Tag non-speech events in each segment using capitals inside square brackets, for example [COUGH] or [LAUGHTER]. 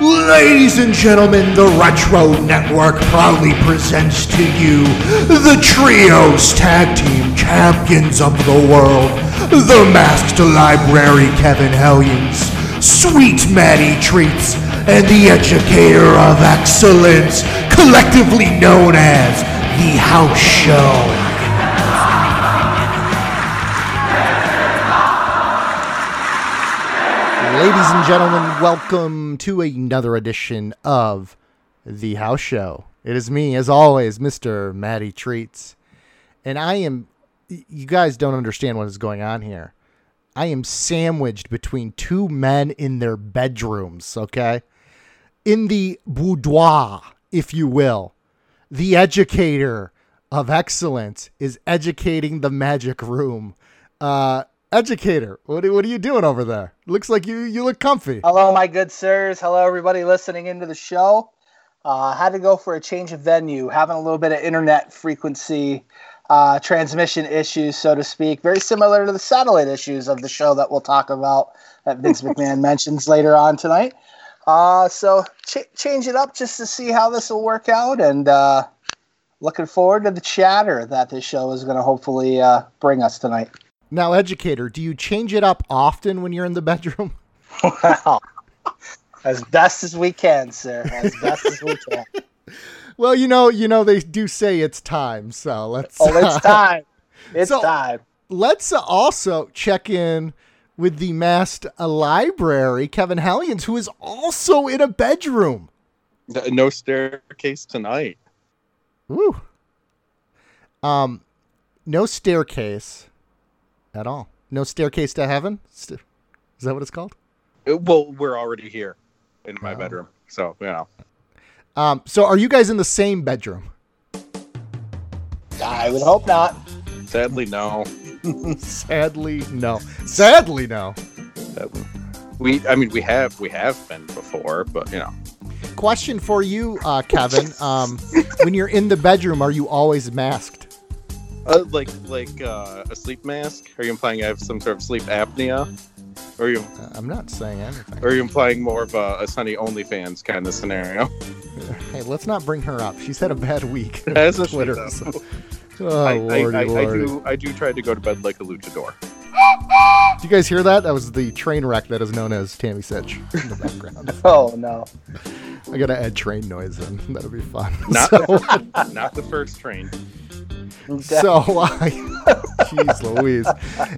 Ladies and gentlemen, the Retro Network proudly presents to you the Trios Tag Team Champions of the World, the Masked Library Kevin Hellions, Sweet Matty Treats, and the Educator of Excellence, collectively known as the House Show. Ladies and gentlemen, welcome to another edition of The House Show. It is me, as always, Mr. Matty Treats. And I am, you guys don't understand what is going on here. I am sandwiched between two men in their bedrooms, okay? In the boudoir, if you will. The educator of excellence is educating the magic room. Uh, educator, what are, what are you doing over there? Looks like you you look comfy. Hello, my good sirs. Hello, everybody listening into the show. Uh, had to go for a change of venue, having a little bit of internet frequency uh, transmission issues, so to speak. Very similar to the satellite issues of the show that we'll talk about that Vince McMahon [LAUGHS] mentions later on tonight. Uh, so ch- change it up just to see how this will work out, and uh, looking forward to the chatter that this show is going to hopefully uh, bring us tonight. Now, educator, do you change it up often when you're in the bedroom? [LAUGHS] Well, as best as we can, sir. As best as we can. Well, you know, you know they do say it's time, so let's Oh, it's time. [LAUGHS] It's So- time. let's uh, also check in with the masked uh, library, Kevin Hellions, who is also in a bedroom. No staircase tonight. Woo. Um, no staircase at all. No staircase to heaven. St- Is that what it's called? Uh, Well, we're already here in my Oh. bedroom, so you know. Um, so are you guys in the same bedroom? I would hope not. Sadly, no. [LAUGHS] Sadly, no. Sadly, no. We, I mean, we have we have been before, but you know, Question for you, uh, Kevin. Um, when you're in the bedroom, are you always masked? Uh, like like uh, a sleep mask. Are you implying I have some sort of sleep apnea? Or are you Uh, I'm not saying anything. or are you implying more of a, a Sunny OnlyFans kind of scenario? [LAUGHS] Hey, let's not bring her up. She's had a bad week. [LAUGHS] As a [LAUGHS] she, Twitter. so- Oh, I, I, lordy, I, I lordy. do I do try to go to bed like a luchador. Do you guys hear that? That was the train wreck that is known as Tammy Sytch in the background. Oh no. I gotta add train noise in. That'll be fun. Not so, the, not the first train. So I, [LAUGHS] jeez Louise,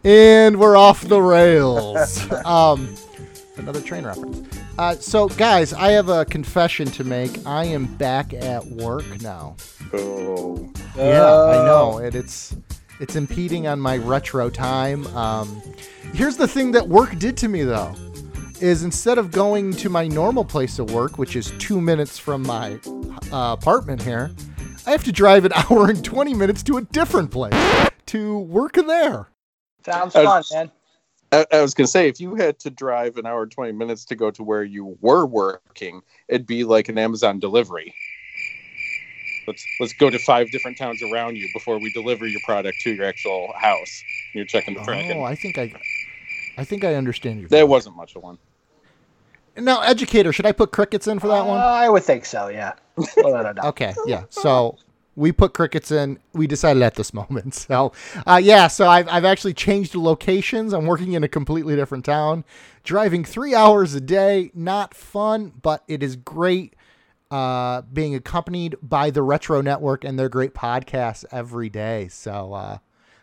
and we're off the rails. Um, another train reference. Uh, so guys, I have a confession to make. I am back at work now. Oh, Yeah, I know. And it's it's impeding on my retro time. Um, here's the thing that work did to me though, is instead of going to my normal place of work, which is two minutes from my uh, apartment here, I have to drive an [LAUGHS] hour and twenty minutes to a different place to work there. Sounds Uh, fun, man. I, I was gonna say if you had to drive an hour and twenty minutes to go to where you were working, it'd be like an Amazon delivery. Let's let's go to five different towns around you before we deliver your product to your actual house. You're checking the tracking. Oh, I think I, I think I understand you. That wasn't much of one. Now, educator, should I put crickets in for that one? Uh, I would think so. Yeah. Without a doubt. Okay, yeah. So we put crickets in. We decided at this moment. [LAUGHS] So, uh, yeah. So I've I've actually changed locations. I'm working in a completely different town, driving three hours a day. Not fun, but it is great. Uh, being accompanied by the Retro Network and their great podcasts every day. So, uh,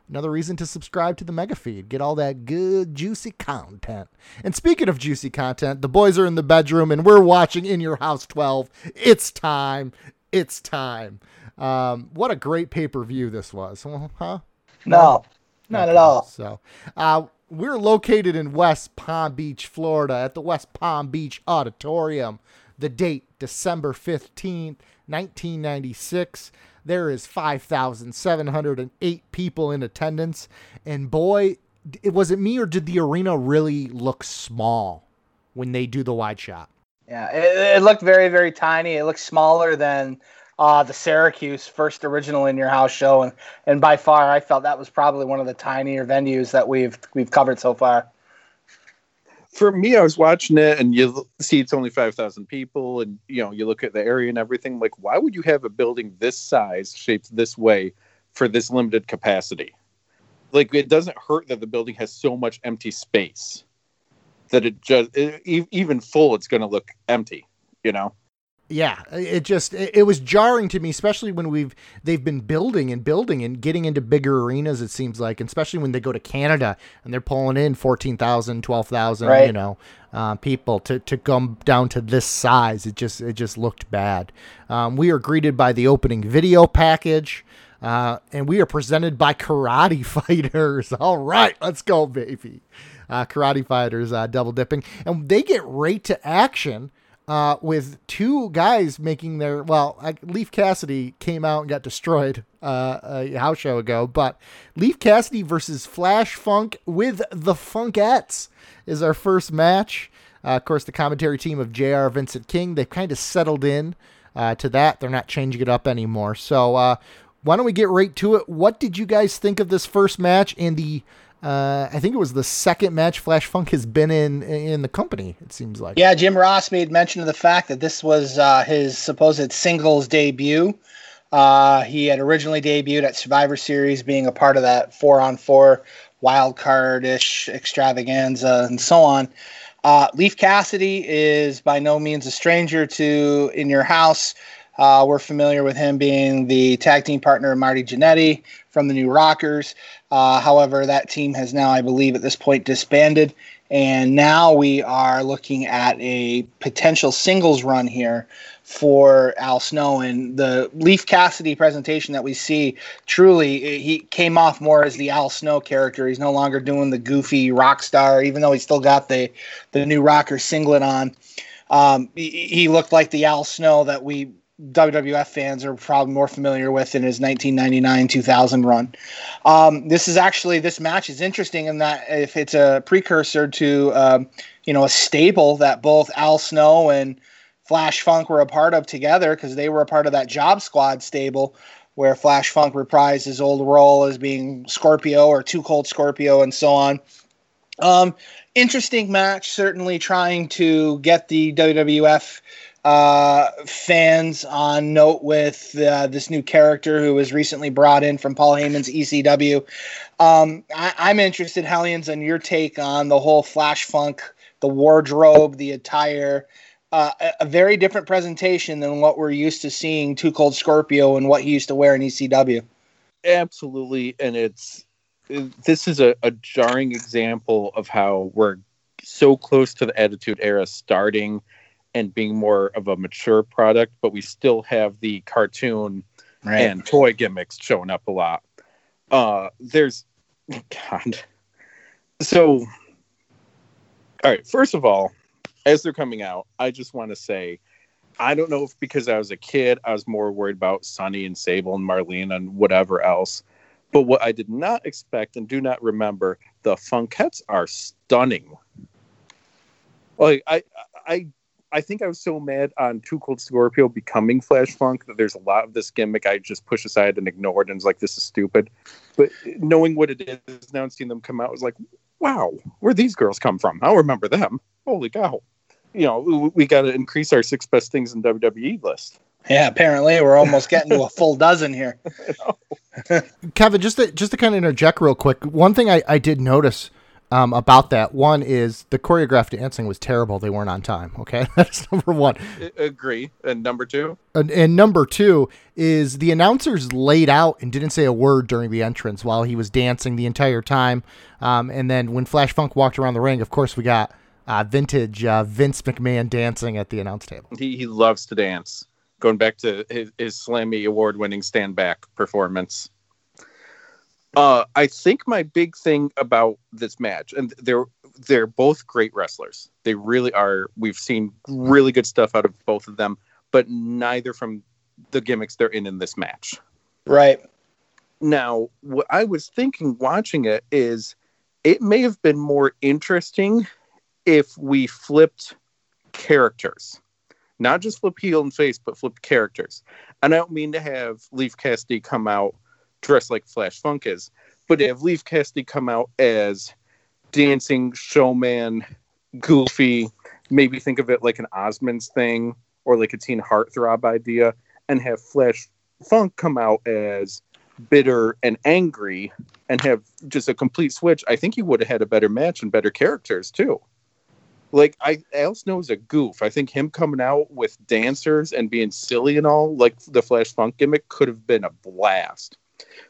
another reason to subscribe to the Mega Feed. Get all that good, juicy content. And speaking of juicy content, the boys are in the bedroom and we're watching In Your House 12. It's time. It's time. Um, what a great pay per view this was, huh? No. Not at all. So, uh, we're located in West Palm Beach, Florida, at the West Palm Beach Auditorium. The date, December 15th, 1996. There is 5,708 people in attendance. And boy, it, was it me or did the arena really look small when they do the wide shot? Yeah. It, it looked very, very tiny. It looked smaller than uh, the Syracuse first original in your house show, and and by far, I felt that was probably one of the tinier venues that we've we've covered so far. For me, I was watching it, and you see it's only five thousand people, and you know you look at the area and everything. Like, why would you have a building this size, shaped this way, for this limited capacity? Like, it doesn't hurt that the building has so much empty space that it just it, even full, it's going to look empty. You know yeah it just it, was jarring to me especially when we've they've been building and building and getting into bigger arenas it seems like and especially when they go to canada and they're pulling in 14000 12000 right. you know uh, people to, to come down to this size. It just it just looked bad. Um, we are greeted by the opening video package uh, and we are presented by karate [LAUGHS] fighters. All right let's go baby. Uh, karate fighters uh, double dipping and they get right to action uh, with two guys making their well, Leif Cassidy came out and got destroyed uh, a house show ago, but Leif Cassidy versus Flash Funk with the Funkettes is our first match. Uh, of course, the commentary team of JR Vincent King they've kind of settled in uh, to that. They're not changing it up anymore. So uh, why don't we get right to it? What did you guys think of this first match and the uh, I think it was the second match Flash Funk has been in in the company. It seems like. Yeah, Jim Ross made mention of the fact that this was uh, his supposed singles debut. Uh, he had originally debuted at Survivor Series, being a part of that four on four wild card ish extravaganza and so on. Uh, Leif Cassidy is by no means a stranger to In Your House. Uh, we're familiar with him being the tag team partner of Marty Jannetty from the New Rockers. Uh, however, that team has now, I believe, at this point disbanded. And now we are looking at a potential singles run here for Al Snow. And the Leif Cassidy presentation that we see, truly, he came off more as the Al Snow character. He's no longer doing the goofy rock star, even though he still got the, the new rocker singlet on. Um, he, he looked like the Al Snow that we WWF fans are probably more familiar with in his 1999-2000 run. Um, this is actually this match is interesting in that if it's a precursor to um, you know a stable that both Al Snow and Flash Funk were a part of together because they were a part of that Job Squad stable where Flash Funk reprised his old role as being Scorpio or Too Cold Scorpio and so on. Um, interesting match, certainly trying to get the WWF uh, fans on note with uh, this new character who was recently brought in from Paul Heyman's ECW. Um, I- am interested, Hellions, on your take on the whole Flash Funk, the wardrobe, the attire. Uh, a, a very different presentation than what we're used to seeing Too Cold Scorpio and what he used to wear in ECW. Absolutely, and it's this is a, a jarring example of how we're so close to the Attitude Era starting and being more of a mature product, but we still have the cartoon right. and toy gimmicks showing up a lot. Uh, there's God. So, all right. First of all, as they're coming out, I just want to say, I don't know if because I was a kid, I was more worried about Sunny and Sable and Marlene and whatever else. But what I did not expect and do not remember, the Funkettes are stunning. Like I, I I think I was so mad on Too Cold Scorpio becoming Flash Funk that there's a lot of this gimmick I just push aside and ignored and was like, this is stupid. But knowing what it is now and seeing them come out was like, wow, where these girls come from? I'll remember them. Holy cow. You know, we, we got to increase our six best things in WWE list. Yeah, apparently we're almost getting to a full dozen here. [LAUGHS] Kevin, just to, just to kind of interject real quick, one thing I, I did notice um, about that. One is the choreographed dancing was terrible. They weren't on time. Okay, [LAUGHS] that's number one. I agree. And number two. And, and, number two is the announcers laid out and didn't say a word during the entrance while he was dancing the entire time. Um, and then when Flash Funk walked around the ring, of course we got uh, vintage uh, Vince McMahon dancing at the announce table. He he loves to dance. Going back to his, his Slammy award-winning stand back performance. Uh, I think my big thing about this match, and they're they're both great wrestlers. They really are. We've seen really good stuff out of both of them, but neither from the gimmicks they're in in this match. Right. Now, what I was thinking watching it is it may have been more interesting if we flipped characters. Not just flip heel and face, but flip characters. And I don't mean to have Leif Cassidy come out dressed like Flash Funk is. But have Leif Cassidy come out as dancing showman goofy. Maybe think of it like an Osmonds thing or like a teen heartthrob idea, and have Flash Funk come out as bitter and angry and have just a complete switch. I think he would have had a better match and better characters too. Like I Al Snow's a goof. I think him coming out with dancers and being silly and all, like the Flash Funk gimmick, could have been a blast.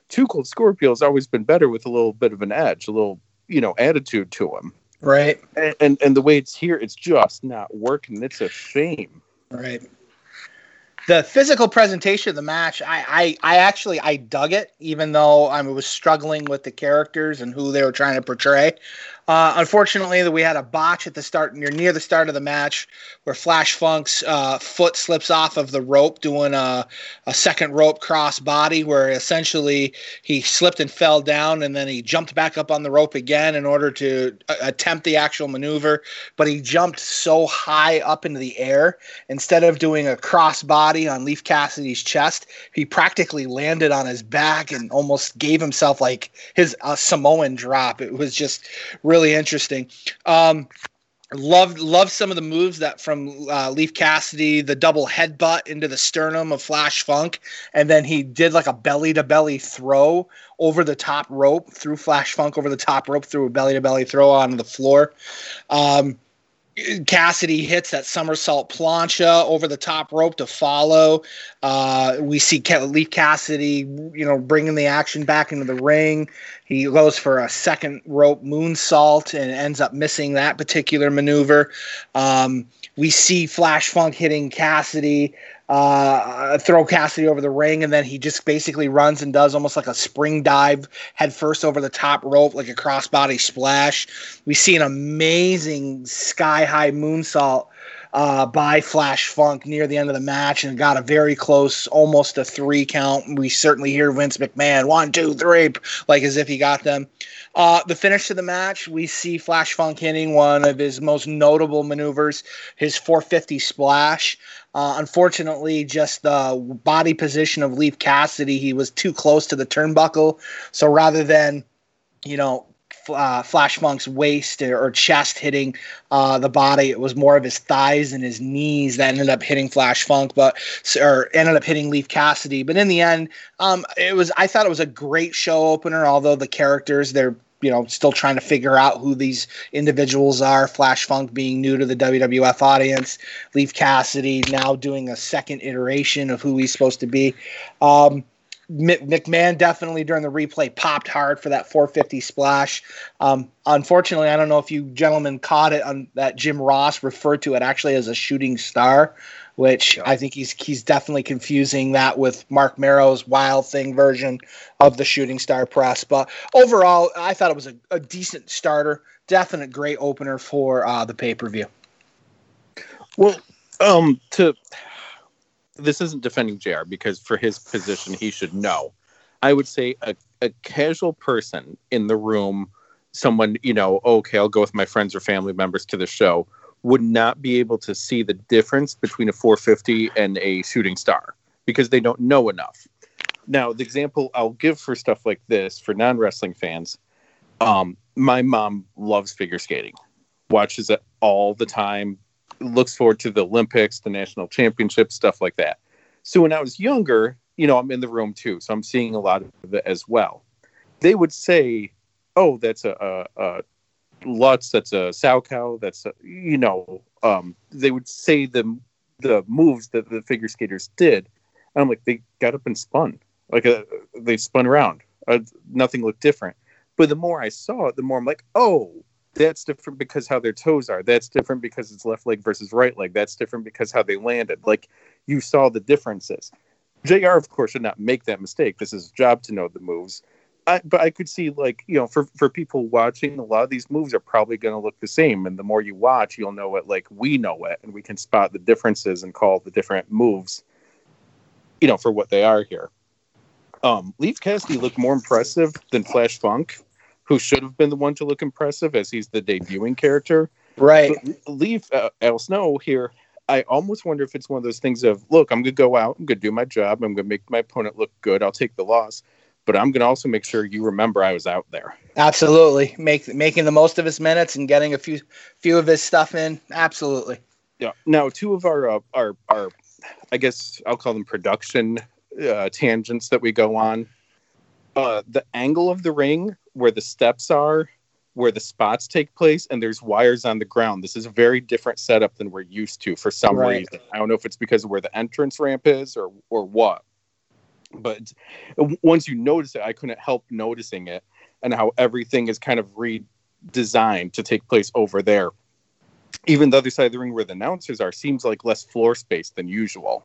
Too Cold Scorpio has always been better with a little bit of an edge, a little you know attitude to him. Right. And and, and the way it's here, it's just not working. It's a shame. Right. The physical presentation of the match, I, I, I actually I dug it, even though I was struggling with the characters and who they were trying to portray. Uh, unfortunately, we had a botch at the start, near near the start of the match, where Flash Funk's uh, foot slips off of the rope, doing a, a second rope cross body, where essentially he slipped and fell down, and then he jumped back up on the rope again in order to uh, attempt the actual maneuver. But he jumped so high up into the air, instead of doing a cross body on Leif Cassidy's chest, he practically landed on his back and almost gave himself like his Samoan drop. It was just really really interesting. Um, loved loved some of the moves that from uh, Leif Cassidy, the double headbutt into the sternum of Flash Funk, and then he did like a belly to belly throw over the top rope through Flash Funk over the top rope through a belly to belly throw onto the floor. Um, Cassidy hits that somersault plancha over the top rope to follow. Uh, we see Leif Cassidy, you know, bringing the action back into the ring. He goes for a second rope moonsault and ends up missing that particular maneuver. Um, we see Flash Funk hitting Cassidy uh, throw Cassidy over the ring, and then he just basically runs and does almost like a spring dive head first over the top rope, like a crossbody splash. We see an amazing sky high moonsault uh, by Flash Funk near the end of the match and got a very close, almost a three count. We certainly hear Vince McMahon one, two, three, like as if he got them. Uh, the finish of the match, we see Flash Funk hitting one of his most notable maneuvers, his 450 splash. Uh, unfortunately, just the body position of Leif Cassidy, he was too close to the turnbuckle. So rather than, you know, uh, Flash Funk's waist or chest hitting uh, the body. It was more of his thighs and his knees that ended up hitting Flash Funk, but or ended up hitting Leif Cassidy. But in the end, um, it was I thought it was a great show opener. Although the characters they're you know still trying to figure out who these individuals are. Flash Funk being new to the WWF audience, Leif Cassidy now doing a second iteration of who he's supposed to be. Um, McMahon definitely during the replay popped hard for that 450 splash. Um, unfortunately, I don't know if you gentlemen caught it on that Jim Ross referred to it actually as a shooting star, which yeah. I think he's he's definitely confusing that with Marc Mero's Wild Thing version of the shooting star press. But overall, I thought it was a, a decent starter, definite great opener for uh, the pay per view. Well, um, to this isn't defending JR because for his position, he should know. I would say a, a casual person in the room, someone, you know, okay, I'll go with my friends or family members to the show, would not be able to see the difference between a 450 and a shooting star because they don't know enough. Now, the example I'll give for stuff like this for non wrestling fans, um, my mom loves figure skating, watches it all the time, looks forward to the Olympics, the national championships, stuff like that. So when I was younger, you know, I'm in the room too, so I'm seeing a lot of it as well. They would say, "Oh, that's a, a, a Lutz, that's a Salchow, that's a, you know." Um, they would say the the moves that the figure skaters did, and I'm like, they got up and spun, like uh, they spun around. Uh, nothing looked different. But the more I saw it, the more I'm like, oh, that's different because how their toes are. That's different because it's left leg versus right leg. That's different because how they landed. Like you saw the differences. JR, of course, should not make that mistake. This is job to know the moves. I, but I could see, like, you know, for, for people watching, a lot of these moves are probably going to look the same. And the more you watch, you'll know it like we know it. And we can spot the differences and call the different moves, you know, for what they are here. Um, Leif Cassidy looked more impressive than Flash Funk who should have been the one to look impressive as he's the debuting character. Right. leave uh, Al Snow here. I almost wonder if it's one of those things of, look, I'm going to go out, I'm going to do my job, I'm going to make my opponent look good, I'll take the loss. but I'm going to also make sure you remember I was out there. Absolutely, make making the most of his minutes and getting a few few of his stuff in. Absolutely. Yeah. Now, two of our uh, our our, I guess I'll call them production uh, tangents that we go on. Uh, the angle of the ring, where the steps are, where the spots take place, and there's wires on the ground. This is a very different setup than we're used to for some Right. reason. I don't know if it's because of where the entrance ramp is or or what. But once you notice it, I couldn't help noticing it and how everything is kind of redesigned to take place over there. Even the other side of the ring where the announcers are seems like less floor space than usual.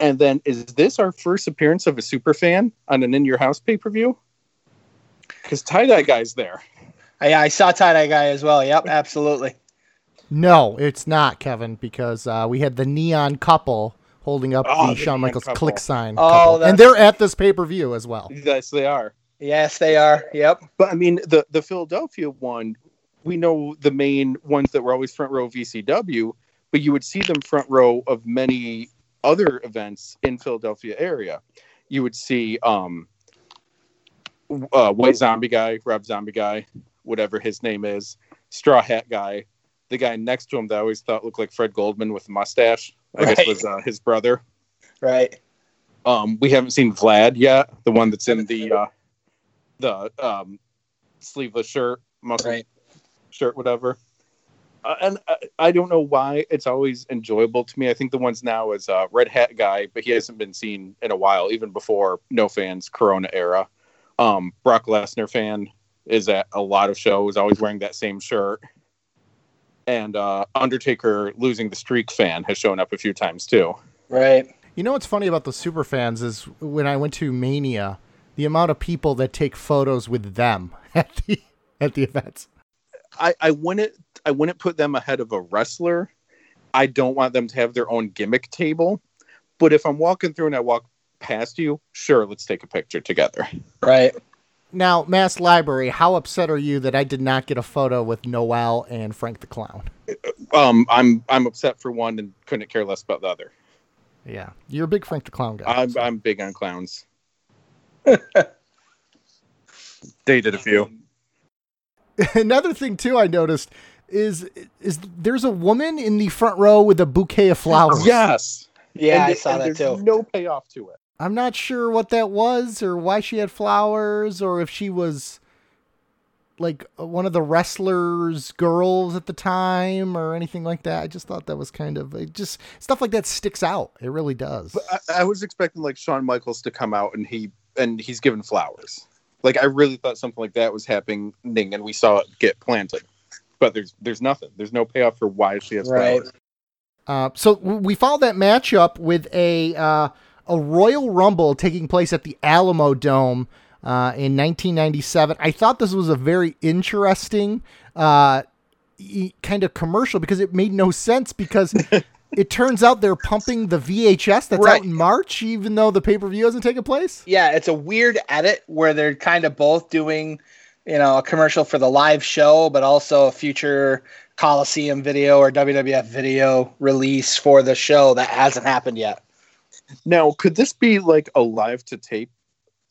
And then, is this our first appearance of a super fan on an in your house pay per view? Because tie dye guy's there. Yeah, I saw tie dye guy as well. Yep, [LAUGHS] absolutely. No, it's not, Kevin, because uh, we had the neon couple holding up Oh, the the Shawn Michaels couple. click sign. Oh, couple. that's- and they're at this pay per view as well. Yes, they are. Yes, they are. Yep. But I mean, the the Philadelphia one, we know the main ones that were always front row ECW, but you would see them front row of many other events in Philadelphia area. You would see um, uh, White Zombie guy, Rob Zombie guy, whatever his name is, Straw Hat guy, the guy next to him that I always thought looked like Fred Goldman with a mustache. I guess was uh, his brother. Right. Um, we haven't seen Vlad yet, the one that's in the uh, the um, sleeveless shirt, muscle Right. shirt, whatever. Uh, and I, I don't know why it's always enjoyable to me. I think the ones now is uh, Red Hat guy, but he hasn't been seen in a while, even before No Fans Corona era. Um, Brock Lesnar fan is at a lot of shows, always wearing that same shirt. And uh, Undertaker losing the streak fan has shown up a few times too. Right. You know what's funny about the super fans is when I went to Mania, the amount of people that take photos with them [LAUGHS] at the at the events. I, I wouldn't I wouldn't put them ahead of a wrestler. I don't want them to have their own gimmick table. But if I'm walking through and I walk past you, sure, let's take a picture together. Right. Now, Masked Library, how upset are you that I did not get a photo with Noel and Frank the Clown? Um, I'm I'm upset for one and couldn't care less about the other. Yeah, you're a big Frank the Clown guy. I'm so. I'm big on clowns. [LAUGHS] Dated a few. [LAUGHS] Another thing too, I noticed is is there's a woman in the front row with a bouquet of flowers. Oh, yes. Yeah, And I saw and that there's too. No payoff to it. I'm not sure what that was or why she had flowers or if she was like uh, one of the wrestlers' girls at the time or anything like that. I just thought that was kind of it just stuff like that sticks out. It really does. But I, I was expecting like Shawn Michaels to come out and he and he's given flowers. Like I really thought something like that was happening, and we saw it get planted. But there's there's nothing. There's no payoff for why she has Right. flowers. Uh, so we followed that matchup with a uh, a Royal Rumble taking place at the Alamo Dome uh, in 1997. I thought this was a very interesting uh, e- kind of commercial because it made no sense because [LAUGHS] it turns out they're pumping the VHS that's Right. out in March, even though the pay per view hasn't taken place. Yeah, it's a weird edit where they're kind of both doing, you know, a commercial for the live show, but also a future Coliseum video or WWF video release for the show that hasn't happened yet. Now, could this be like a live to tape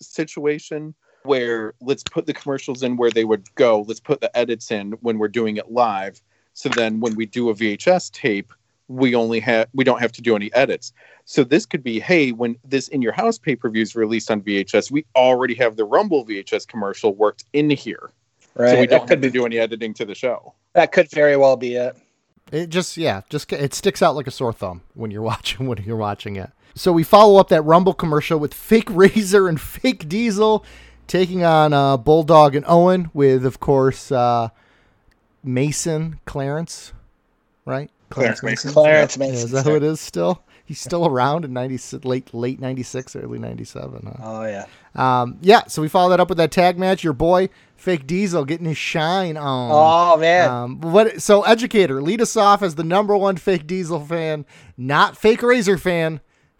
situation where let's put the commercials in where they would go, let's put the edits in when we're doing it live. So then when we do a VHS tape, we only have we don't have to do any edits. So this could be, hey, when this in your house pay-per-view is released on VHS, we already have the Rumble VHS commercial worked in here. Right. So we that don't could have to be do any editing to the show. that could very well be it. It just yeah, just it sticks out like a sore thumb when you're [LAUGHS] watching when you're watching it. So we follow up that Rumble commercial with fake Razor and fake Diesel taking on uh, Bulldog and Owen with of course uh, Mason Clarence, right? Clarence Mason. Clarence Yeah, is that who it is still? He's still around in 90 late late 96 early 97 huh? Oh yeah. um, yeah so we follow that up with that tag match your boy fake diesel getting his shine on Oh man. um, what? So, educator, lead us off as the number one fake Diesel fan, not fake Razor fan,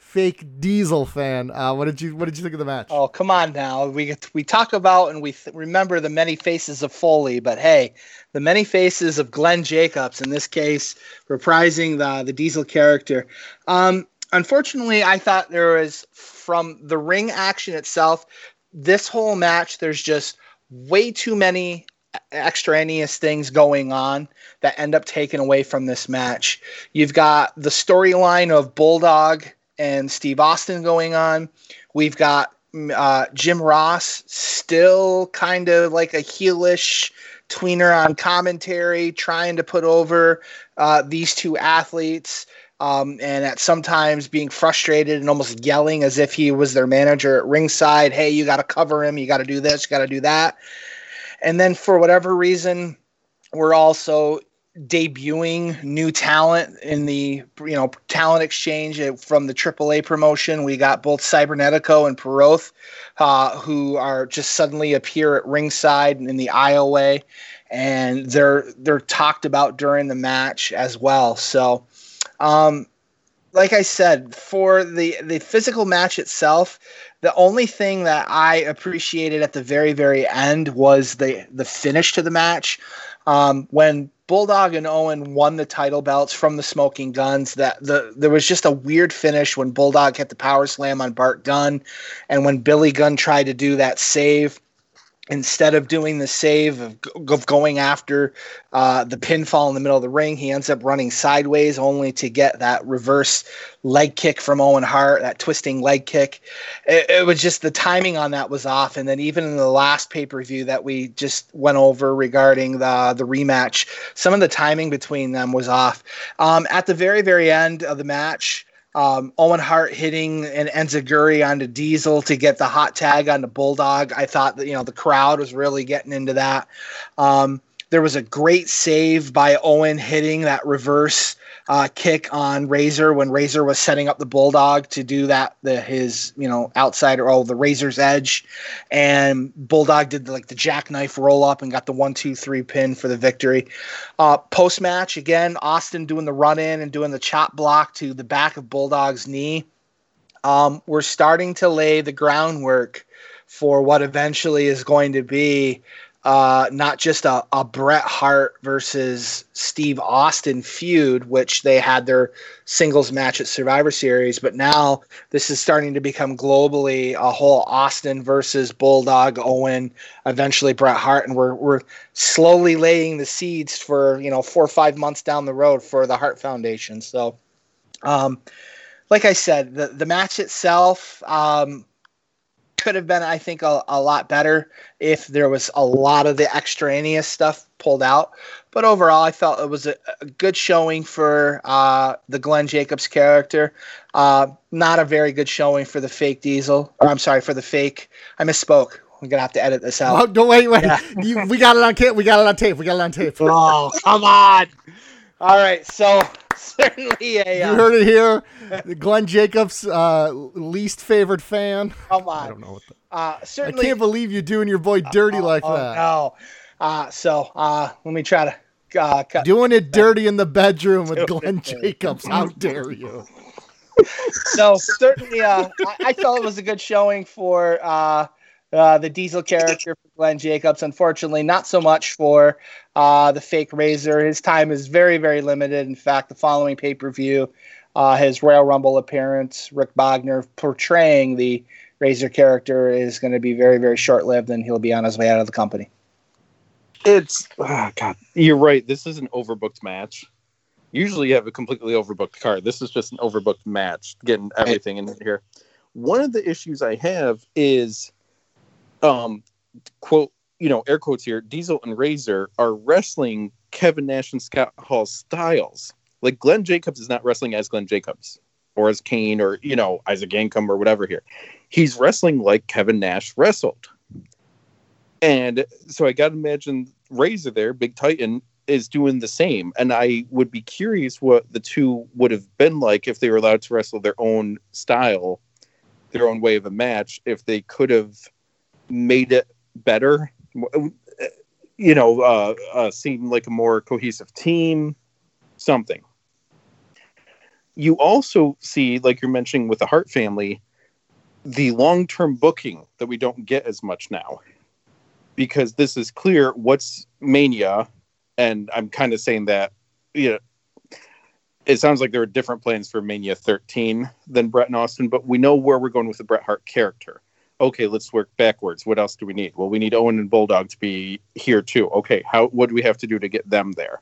fake Diesel fan. Uh, what did you What did you think of the match? Oh, come on now. We we talk about and we th- remember the many faces of Foley, but hey, the many faces of Glenn Jacobs in this case, reprising the the Diesel character. Um, unfortunately, I thought there was from the ring action itself, this whole match, there's just way too many extraneous things going on that end up taken away from this match. You've got the storyline of Bulldog and Steve Austin going on. We've got uh, Jim Ross still kind of like a heelish tweener on commentary, trying to put over uh, these two athletes. Um, and at sometimes being frustrated and almost yelling as if he was their manager at ringside. Hey, you got to cover him. You got to do this. You got to do that. And then for whatever reason, we're also debuting new talent in the you know talent exchange from the AAA promotion. We got both Cybernetico and Pierroth, uh, who are just suddenly appear at ringside in the IOA, and they're they're talked about during the match as well. So, um, like I said, for the the physical match itself, the only thing that I appreciated at the very very end was the the finish to the match. Um, when Bulldog and Owen won the title belts from the Smoking Guns. That the there was just a weird finish when Bulldog hit the power slam on Bart Gunn, and when Billy Gunn tried to do that save instead of doing the save of, of going after uh, the pinfall in the middle of the ring, he ends up running sideways only to get that reverse leg kick from Owen Hart, that twisting leg kick. It, it was just the timing on that was off. And then even in the last pay per view that we just went over regarding the the rematch, some of the timing between them was off. Um, at the very very end of the match. Um, Owen Hart hitting an Enzuigiri onto Diesel to get the hot tag on the Bulldog. I thought that you know the crowd was really getting into that. Um, there was a great save by Owen hitting that reverse uh, kick on Razor when Razor was setting up the Bulldog to do that, the his you know outside or oh the Razor's edge, and Bulldog did the, like the jackknife roll up and got the one two three pin for the victory. Uh, Post match again, Austin doing the run in and doing the chop block to the back of Bulldog's knee. Um, we're starting to lay the groundwork for what eventually is going to be uh, not just a, a Bret Hart versus Steve Austin feud, which they had their singles match at Survivor Series, but now this is starting to become globally a whole Austin versus Bulldog Owen, eventually Bret Hart, and we're we're slowly laying the seeds for you know four or five months down the road for the Hart Foundation. So, um, like I said, the the match itself. Um, could have been, I think, a, a lot better if there was a lot of the extraneous stuff pulled out. But overall, I felt it was a, a good showing for uh, the Glenn Jacobs character. Uh, not a very good showing for the fake Diesel. Or I'm sorry, for the fake. I misspoke. I'm gonna have to edit this out. Oh, don't wait, wait. Yeah. you, we got it on tape. We got it on tape. We got it on tape. [LAUGHS] oh, come on. All right, so [LAUGHS] certainly a. Uh, you heard it here. Glenn Jacobs' uh, least favorite fan. Come on. I don't know what. The, uh, certainly. I can't believe you're doing your boy dirty uh, like oh, that. No. Uh, so uh, let me try to uh, cut. Doing it [LAUGHS] dirty in the bedroom with Glenn Jacobs. How dare you? so certainly, uh, I, I felt it was a good showing for uh, the Diesel character for Glenn Jacobs. Unfortunately, not so much for uh, the fake Razor. His time is very, very limited. In fact, the following pay per view, uh, his Royal Rumble appearance, Rick Bogner portraying the Razor character, is going to be very, very short lived, and he'll be on his way out of the company. It's oh God, you're right. This is an overbooked match. Usually, you have a completely overbooked card. This is just an overbooked match, getting everything in here. One of the issues I have is um, quote, you know, air quotes here, Diesel and Razor are wrestling Kevin Nash and Scott Hall styles. Like Glenn Jacobs is not wrestling as Glenn Jacobs or as Kane or, you know, Isaac Yankem or whatever here. He's wrestling like Kevin Nash wrestled. And so I got to imagine Razor there, Big Titan, is doing the same. And I would be curious what the two would have been like if they were allowed to wrestle their own style, their own way of a match, if they could have made it better. You know, uh, uh, seem like a more cohesive team, something. You also see, like you're mentioning with the Hart family, the long term booking that we don't get as much now. Because this is clear what's Mania, and I'm kind of saying that, you know, it sounds like there are different plans for Mania 13 than Bret and Austin, but we know where we're going with the Bret Hart character Okay, let's work backwards. What else do we need? Well, we need Owen and Bulldog to be here too. Okay, how what do we have to do to get them there?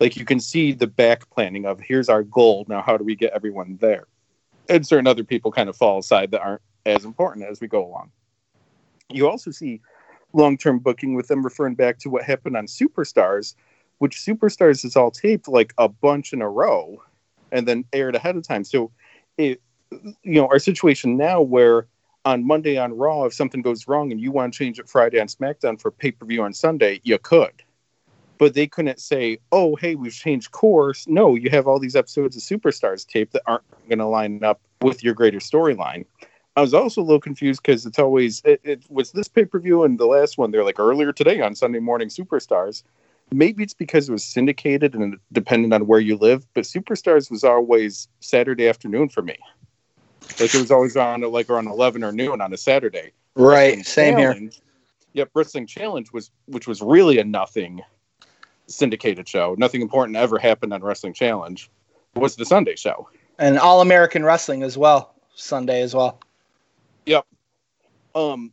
Like you can see the back planning of here's our goal. Now how do we get everyone there? And certain other people kind of fall aside that aren't as important as we go along. You also see long term booking with them referring back to what happened on Superstars, which Superstars is all taped like a bunch in a row and then aired ahead of time. So it you know, our situation now where on Monday on Raw, if something goes wrong and you want to change it Friday on SmackDown for pay per view on Sunday, you could. But they couldn't say, oh, hey, we've changed course. No, you have all these episodes of Superstars tape that aren't going to line up with your greater storyline. I was also a little confused because it's always it, it was this pay per view and the last one. They're like earlier today on Sunday morning Superstars. Maybe it's because it was syndicated and dependent on where you live, but Superstars was always Saturday afternoon for me. Like it was always on like around eleven or noon on a Saturday. Right. Same Challenge, here. Yep. Wrestling Challenge was which was really a nothing syndicated show. Nothing important ever happened on Wrestling Challenge. Was the Sunday show and All American Wrestling as well. Sunday as well. Yep. Um,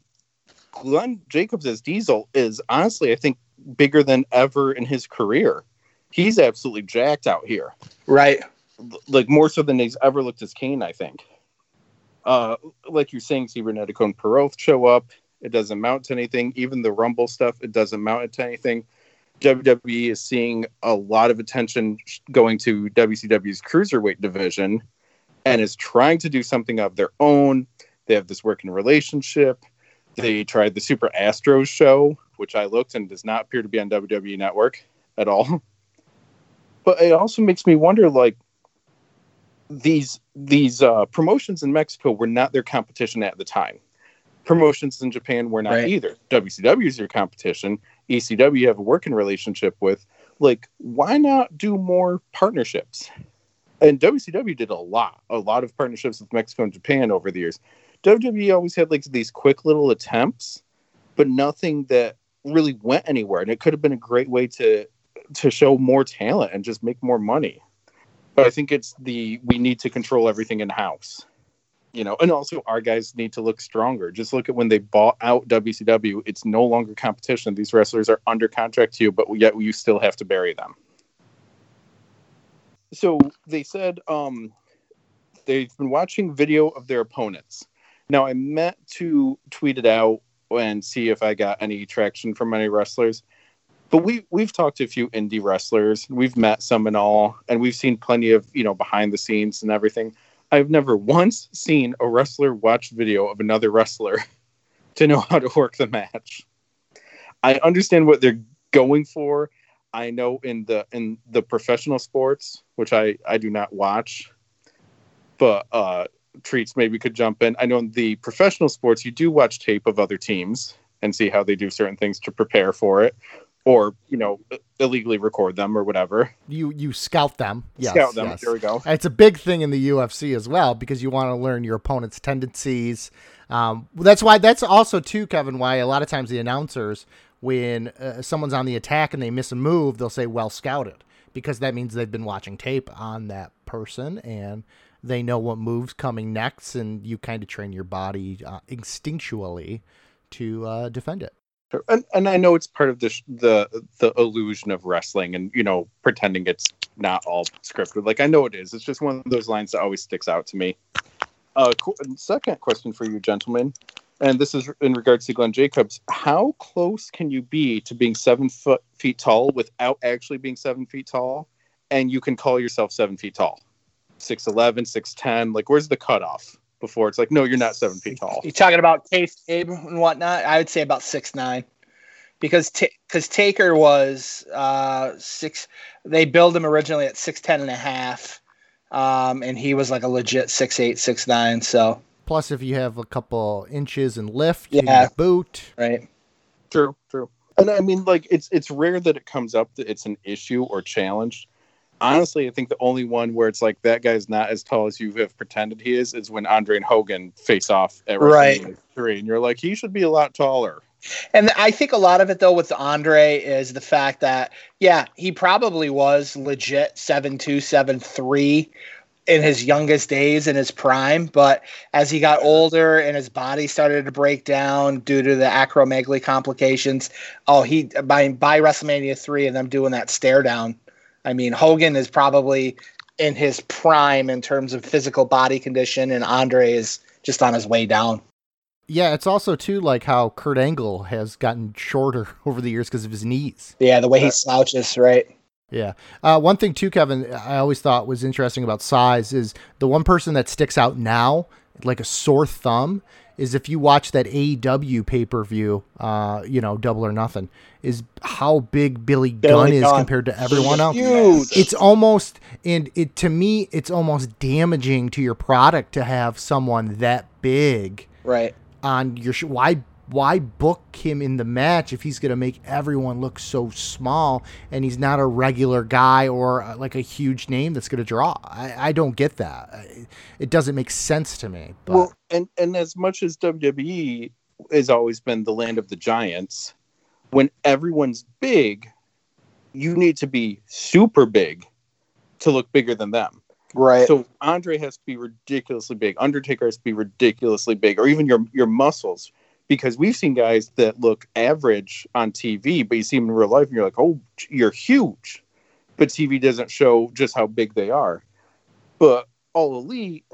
Glenn Jacobs as Diesel is honestly, I think, bigger than ever in his career. He's absolutely jacked out here. Right. Like more so than he's ever looked as Kane, I think. Uh, like you're saying, Cybernetico and Pierroth show up. It doesn't mount to anything. Even the Rumble stuff, it doesn't mount to anything. WWE is seeing a lot of attention going to WCW's cruiserweight division and is trying to do something of their own. They have this working relationship. They tried the Super Astros show, which I looked and does not appear to be on WWE Network at all. [LAUGHS] But it also makes me wonder like these these uh, promotions in Mexico were not their competition at the time. Promotions in Japan were not right. either. WCW is your competition. ECW you have a working relationship with. Like, why not do more partnerships? And WCW did a lot, a lot of partnerships with Mexico and Japan over the years. WWE always had like these quick little attempts, but nothing that really went anywhere. And it could have been a great way to to show more talent and just make more money. But I think it's the we need to control everything in house. You know, and also our guys need to look stronger. Just look at when they bought out WCW, it's no longer competition. These wrestlers are under contract to you, but yet you still have to bury them. So they said um, they've been watching video of their opponents. Now I meant to tweet it out and see if I got any traction from any wrestlers but we we've talked to a few indie wrestlers. We've met some and all, and we've seen plenty of you know behind the scenes and everything. I've never once seen a wrestler watch video of another wrestler [LAUGHS] to know how to work the match. I understand what they're going for. I know in the in the professional sports, which I I do not watch, but uh, treats maybe could jump in. I know in the professional sports, you do watch tape of other teams and see how they do certain things to prepare for it or you know illegally record them or whatever. You you scout them. Yes, scout them. Yes. There we go. it's a big thing in the UFC as well because you want to learn your opponent's tendencies. Um, that's why that's also too Kevin why a lot of times the announcers when uh, someone's on the attack and they miss a move they'll say well scouted because that means they've been watching tape on that person and they know what moves coming next and you kind of train your body uh, instinctually to uh, defend it and, and I know it's part of the the the illusion of wrestling, and you know, pretending it's not all scripted. Like I know it is. It's just one of those lines that always sticks out to me. Uh, qu- second question for you, gentlemen, and this is in regards to Glenn Jacobs. How close can you be to being seven foot feet tall without actually being seven feet tall, and you can call yourself seven feet tall? 6'11, 6'10, like where's the cutoff? Before. It's like, no, you're not seven feet tall. You're talking about Case Abe and whatnot? I would say about six nine, because because t- Taker was uh, six. They built him originally at six ten and a half, um, and he was like a legit six eight six nine. So plus, if you have a couple inches in lift, yeah, boot, right? True, true. And I mean, like it's it's rare that it comes up that it's an issue or challenge honestly, I think the only one where it's like that guy's not as tall as you have pretended he is is when Andre and Hogan face off at right. three, and you're like, he should be a lot taller. And I think a lot of it though with Andre is the fact that yeah, he probably was legit seven two seven three, in his youngest days in his prime but as he got older and his body started to break down due to the acromegaly complications oh he by by wrestlemania 3 and them doing that stare down i mean hogan is probably in his prime in terms of physical body condition and andre is just on his way down Yeah, it's also too like how Kurt Angle has gotten shorter [LAUGHS] over the years because of his knees. yeah the way he slouches right Yeah. Uh, one thing too, Kevin, I always thought was interesting about size is the one person that sticks out now, like a sore thumb, is if you watch that AEW pay per view, uh, you know, Double or Nothing, is how big Billy, Gunn is compared to everyone else. huge. It's almost, and it to me, it's almost damaging to your product to have someone that big right. on your sh- why why book him in the match if he's going to make everyone look so small and he's not a regular guy or uh, like a huge name that's going to draw I, I don't get that I- it doesn't make sense to me but Well, and and as much as WWE has always been the land of the giants, when everyone's big, you need to be super big to look bigger than them. right So Andre has to be ridiculously big. Undertaker has to be ridiculously big, or even your your muscles, because we've seen guys that look average on TV, but you see them in real life, and you're like, oh, you're huge. But TV doesn't show just how big they are. But all elite,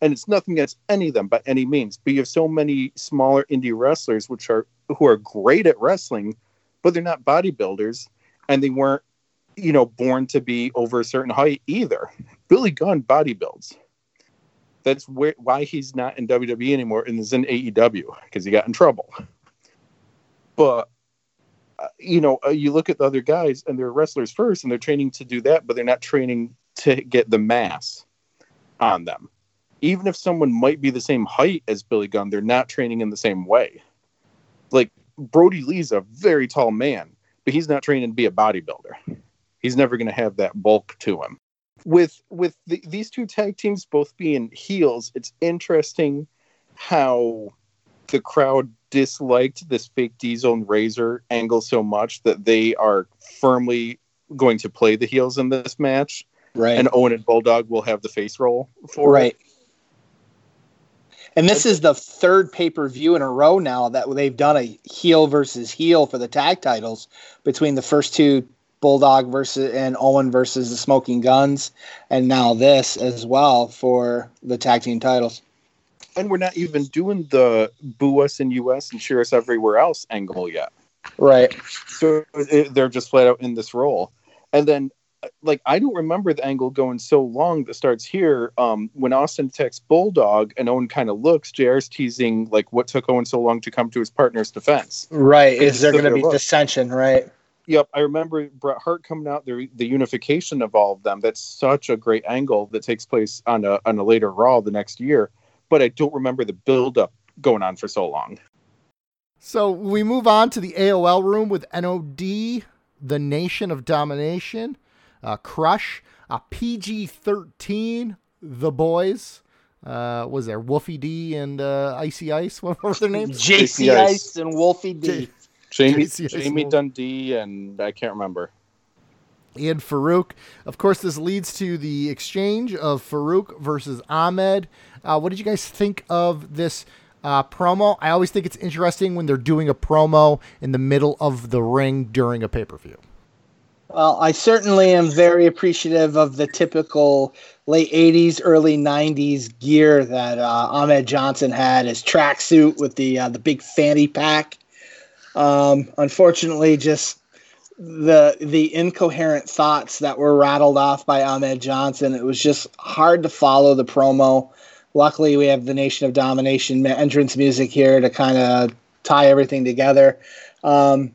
and it's nothing against any of them by any means. But you have so many smaller indie wrestlers, which are who are great at wrestling, but they're not bodybuilders, and they weren't, you know, born to be over a certain height either. Billy Gunn body builds. That's where why he's not in WWE anymore and is in AEW because he got in trouble. But uh, you know, uh, you look at the other guys and they're wrestlers first, and they're training to do that, but they're not training to get the mass on them. Even if someone might be the same height as Billy Gunn, they're not training in the same way. Like Brodie Lee's a very tall man, but he's not training to be a bodybuilder. He's never going to have that bulk to him with with the, these two tag teams both being heels it's interesting how the crowd disliked this fake diesel and razor angle so much that they are firmly going to play the heels in this match. Right. And owen and bulldog will have the face roll for right. It and this is the third pay-per-view in a row now that they've done a heel versus heel for the tag titles between the first two bulldog versus and owen versus the smoking guns and now this as well for the tag team titles. And we're not even doing the boo us in us and cheer us everywhere else angle yet. Right. So it, they're just flat out in this role. And then like i don't remember the angle going so long that starts here. Um when austin attacks bulldog and owen kind of looks jr's teasing like what took owen so long to come to his partner's defense. Right. Is there going to be look. dissension right yep i remember bret hart coming out the, the unification of all of them that's such a great angle that takes place on a, on a later raw the next year but i don't remember the build up going on for so long so we move on to the aol room with nod the nation of domination uh, crush a pg-13 the boys uh, was there Wolfie D and uh, Icy Ice? [LAUGHS] What were their names? jc Ice. ice and wolfie d J- jamie, jamie dundee and i can't remember and Farouk. Of course, this leads to the exchange of Farouk versus Ahmed. Uh, what did you guys think of this uh, promo? I always think it's interesting when they're doing a promo in the middle of the ring during a pay per view. Well, I certainly am very appreciative of the typical late 80s, early 90s gear that uh, Ahmed Johnson had, his tracksuit with the uh, the big fanny pack. Um, unfortunately, just the the incoherent thoughts that were rattled off by Ahmed Johnson, it was just hard to follow the promo. Luckily, we have the Nation of Domination entrance music here to kind of tie everything together. Um,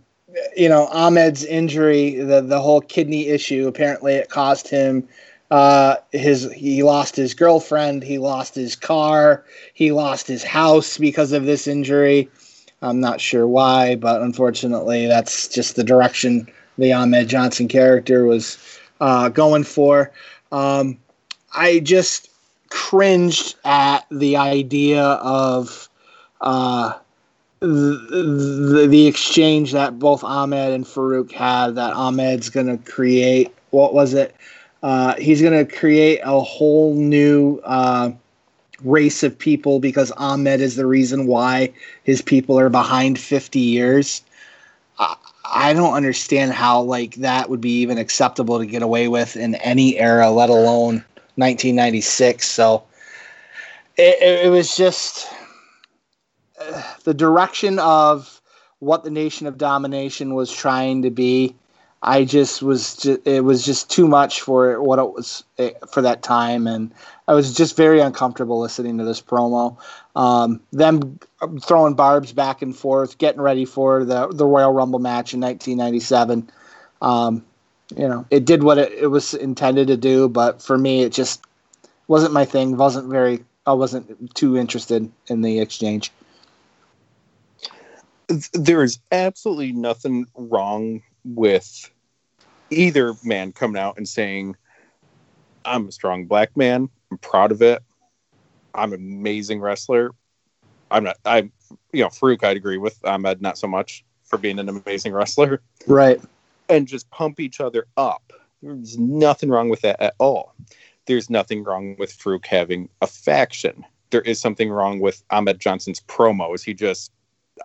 you know, Ahmed's injury, the the whole kidney issue, apparently it cost him uh his he lost his girlfriend, he lost his car, he lost his house because of this injury. I'm not sure why, but unfortunately that's just the direction the Ahmed Johnson character was uh, going for. Um, I just cringed at the idea of uh, the, the, exchange that both Ahmed and Farouk had that Ahmed's going to create. What was it? Uh, he's going to create a whole new uh, race of people because Ahmed is the reason why his people are behind 50 years. I, I don't understand how like that would be even acceptable to get away with in any era, let alone 1996. So it, it was just uh, the direction of what the Nation of Domination was trying to be I just was just, it was just too much for what it was eh, for that time, and I was just very uncomfortable listening to this promo. Um, them throwing barbs back and forth, getting ready for the the Royal Rumble match in 1997. Um, you know, it did what it, it was intended to do, but for me, it just wasn't my thing. wasn't very. I wasn't too interested in the exchange. There is absolutely nothing wrong with either man coming out and saying, I'm a strong black man. I'm proud of it. I'm an amazing wrestler. I'm not, I'm, you know, Farouk, I'd agree with Ahmed, not so much for being an amazing wrestler. Right. And just pump each other up. There's nothing wrong with that at all. There's nothing wrong with Farouk having a faction. There is something wrong with Ahmed Johnson's promos. He just,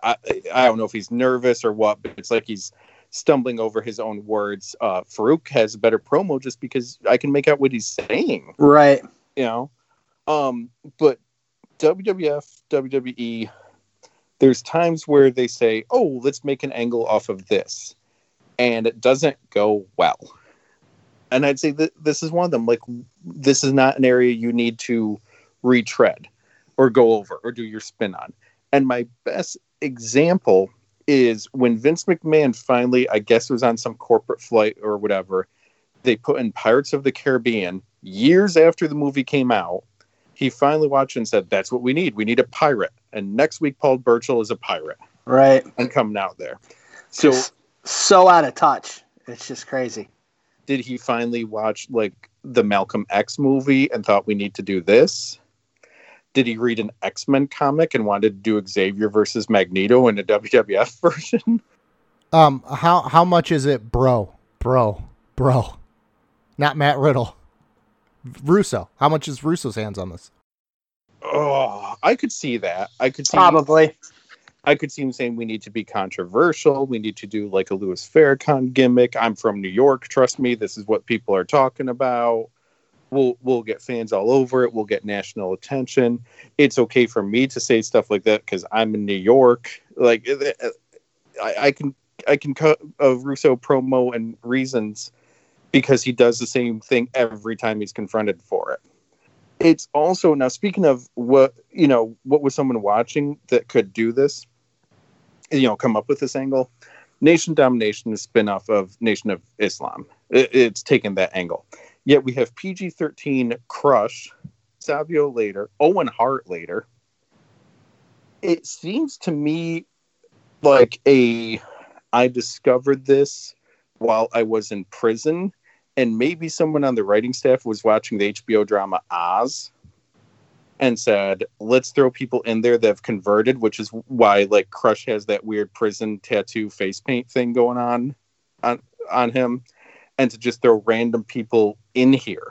I, I don't know if he's nervous or what, but it's like he's stumbling over his own words. Uh, Farouk has a better promo just because I can make out what he's saying. Right. You know, um, but WWF, WWE, there's times where they say, "Oh, let's make an angle off of this," and it doesn't go well. And I'd say that this is one of them. Like, this is not an area you need to retread or go over or do your spin on. And my best example is when Vince McMahon finally, I guess was on some corporate flight or whatever, they put in Pirates of the Caribbean years after the movie came out. He finally watched and said, That's what we need. We need a pirate. And next week, Paul Burchill is a pirate. Right. And coming out there. So, just so out of touch. It's just crazy. Did he finally watch like the Malcolm X movie and thought we need to do this? Did he read an X Men comic and wanted to do Xavier versus Magneto in a WWF [LAUGHS] version? Um, how how much is it, bro, bro, bro? Not Matt Riddle, Russo. How much is Russo's hands on this? Oh, I could see that. I could see probably. I could see him saying we need to be controversial. We need to do like a Louis Farrakhan gimmick. I'm from New York. Trust me, this is what people are talking about we'll we'll get fans all over it. We'll get national attention. It's okay for me to say stuff like that because I'm in New York. Like eh, eh, eh, I, I can I can cut a Russo promo and reasons because he does the same thing every time he's confronted for it. It's also now speaking of what you know, what was someone watching that could do this? You know, come up with this angle. Nation Domination is spin-off of Nation of Islam. It, it's taken that angle Yet we have PG 13 Crush, Savio later, Owen Hart later. It seems to me like a I discovered this while I was in prison, and maybe someone on the writing staff was watching the HBO drama Oz and said, let's throw people in there that have converted, which is why like Crush has that weird prison tattoo face paint thing going on on on him and to just throw random people in here.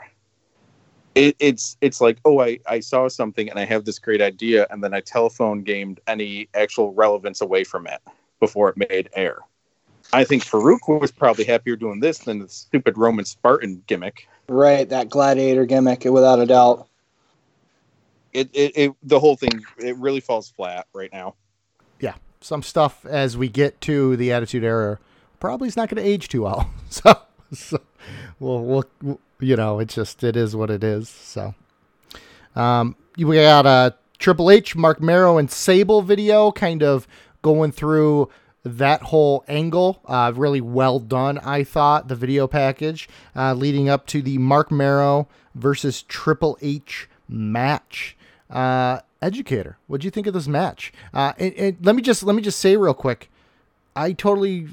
It, it's it's like oh I, I saw something and I have this great idea and then I telephone gamed any actual relevance away from it before it made air. I think Farouk was probably happier doing this than the stupid Roman Spartan gimmick. Right, that gladiator gimmick, without a doubt. It, it, it the whole thing it really falls flat right now. Yeah, some stuff as we get to the Attitude Era probably is not going to age too well. [LAUGHS] So [LAUGHS] so, well, we'll, you know, it's just it is what it is. So, um, we got a Triple H, Marc Mero, and Sable video, kind of going through that whole angle. Uh, really well done, I thought. The video package uh, leading up to the Marc Mero versus Triple H match. Uh, educator, what do you think of this match? Uh, and, and let me just let me just say real quick. I totally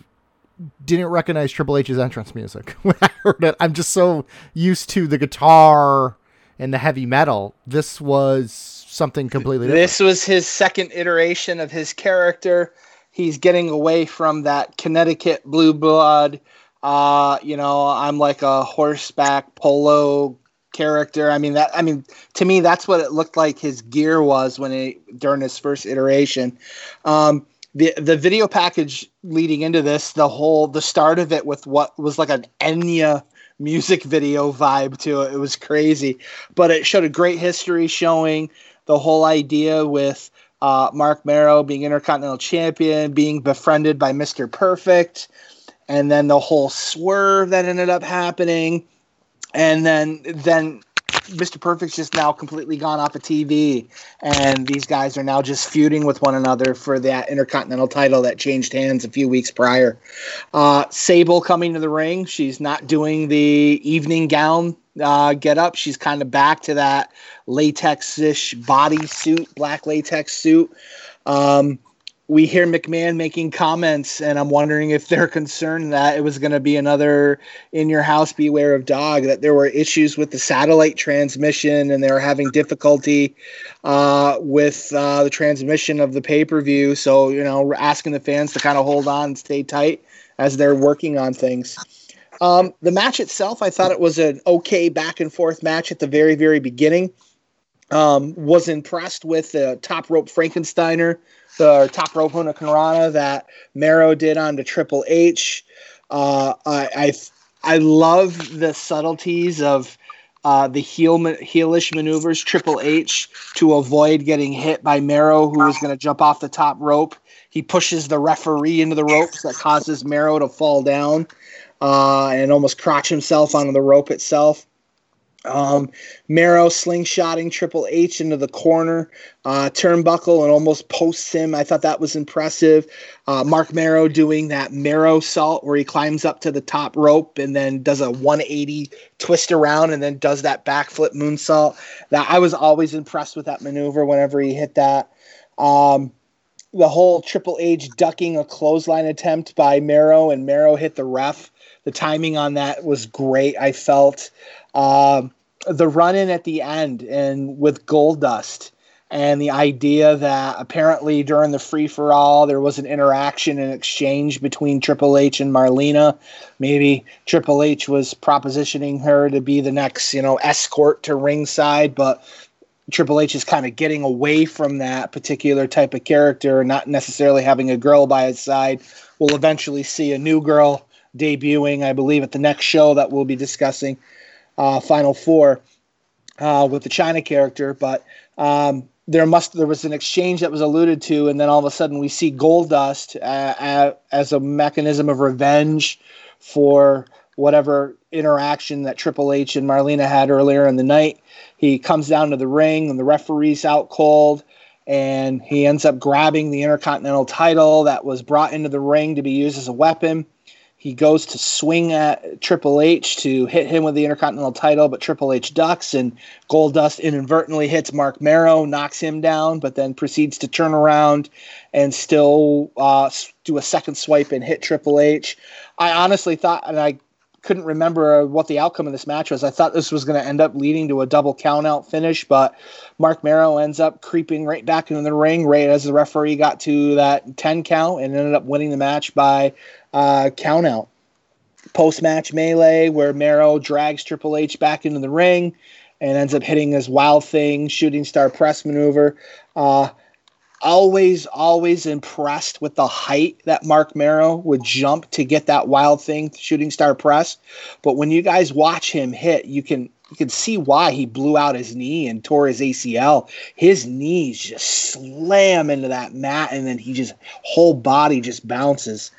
didn't recognize Triple H's entrance music [LAUGHS] when I heard it. I'm just so used to the guitar and the heavy metal. This was something completely different. This was his second iteration of his character. He's getting away from that Connecticut blue blood Uh, you know, I'm like a horseback polo character. I mean that. I mean, to me, that's what it looked like his gear was when he during his first iteration. Um, the the video package leading into this, the whole the start of it with what was like an Enya music video vibe to it. It was crazy, but it showed a great history showing the whole idea with uh, Marc Mero being Intercontinental Champion, being befriended by Mister Perfect, and then the whole swerve that ended up happening, and then then Mr. Perfect's just now completely gone off of TV, and these guys are now just feuding with one another for that Intercontinental title that changed hands a few weeks prior. Uh, Sable coming to the ring. She's not doing the evening gown uh, get up. She's kind of back to that latex ish body suit, black latex suit. Um, we hear McMahon making comments, and I'm wondering if they're concerned that it was going to be another in your house, beware of dog, that there were issues with the satellite transmission and they were having difficulty uh, with uh, the transmission of the pay per view. So, you know, we're asking the fans to kind of hold on stay tight as they're working on things. Um, the match itself, I thought it was an okay back and forth match at the very, very beginning. Um, was impressed with the top rope Frankensteiner the top rope Hurricanrana that Mero did on to Triple H. Uh, I, I I love the subtleties of uh, the heel heelish maneuvers Triple H to avoid getting hit by Mero, who was going to jump off the top rope. He pushes the referee into the ropes that causes Mero to fall down uh, and almost crotch himself onto the rope itself. Um, Mero slingshotting Triple H into the corner, uh, turnbuckle, and almost posts him. I thought that was impressive. Uh, Marc Mero doing that Marrow salt where he climbs up to the top rope and then does a 180 twist around and then does that backflip moonsault. That I was always impressed with that maneuver whenever he hit that. Um, the whole Triple H ducking a clothesline attempt by Mero and Mero hit the ref. The timing on that was great. I felt. Um, the run in at the end and with Goldust and the idea that apparently during the free for all there was an interaction and exchange between Triple H and Marlena. Maybe Triple H was propositioning her to be the next, you know, escort to ringside, but Triple H is kind of getting away from that particular type of character, not necessarily having a girl by his side. We'll eventually see a new girl debuting, I believe, at the next show that we'll be discussing uh, Final Four uh, with the Chyna character, but um, there must there was an exchange that was alluded to, and then all of a sudden we see Goldust uh, as a mechanism of revenge for whatever interaction that Triple H and Marlena had earlier in the night. He comes down to the ring, and the referee's out cold. And he ends up grabbing the Intercontinental title that was brought into the ring to be used as a weapon. He goes to swing at Triple H to hit him with the Intercontinental title, but Triple H ducks and Goldust inadvertently hits Marc Mero, knocks him down, but then proceeds to turn around and still uh, do a second swipe and hit Triple H. I honestly thought, and I couldn't remember what the outcome of this match was. I thought this was going to end up leading to a double countout finish, but Marc Mero ends up creeping right back into the ring right as the referee got to that 10 count and ended up winning the match by uh, count out. Post match melee where Mero drags Triple H back into the ring and ends up hitting this wild thing, shooting star press maneuver. Uh, always, always impressed with the height that Marc Mero would jump to get that wild thing, shooting star press. But when you guys watch him hit, you can you can see why he blew out his knee and tore his ACL. His knees just slam into that mat, and then he just whole body just bounces.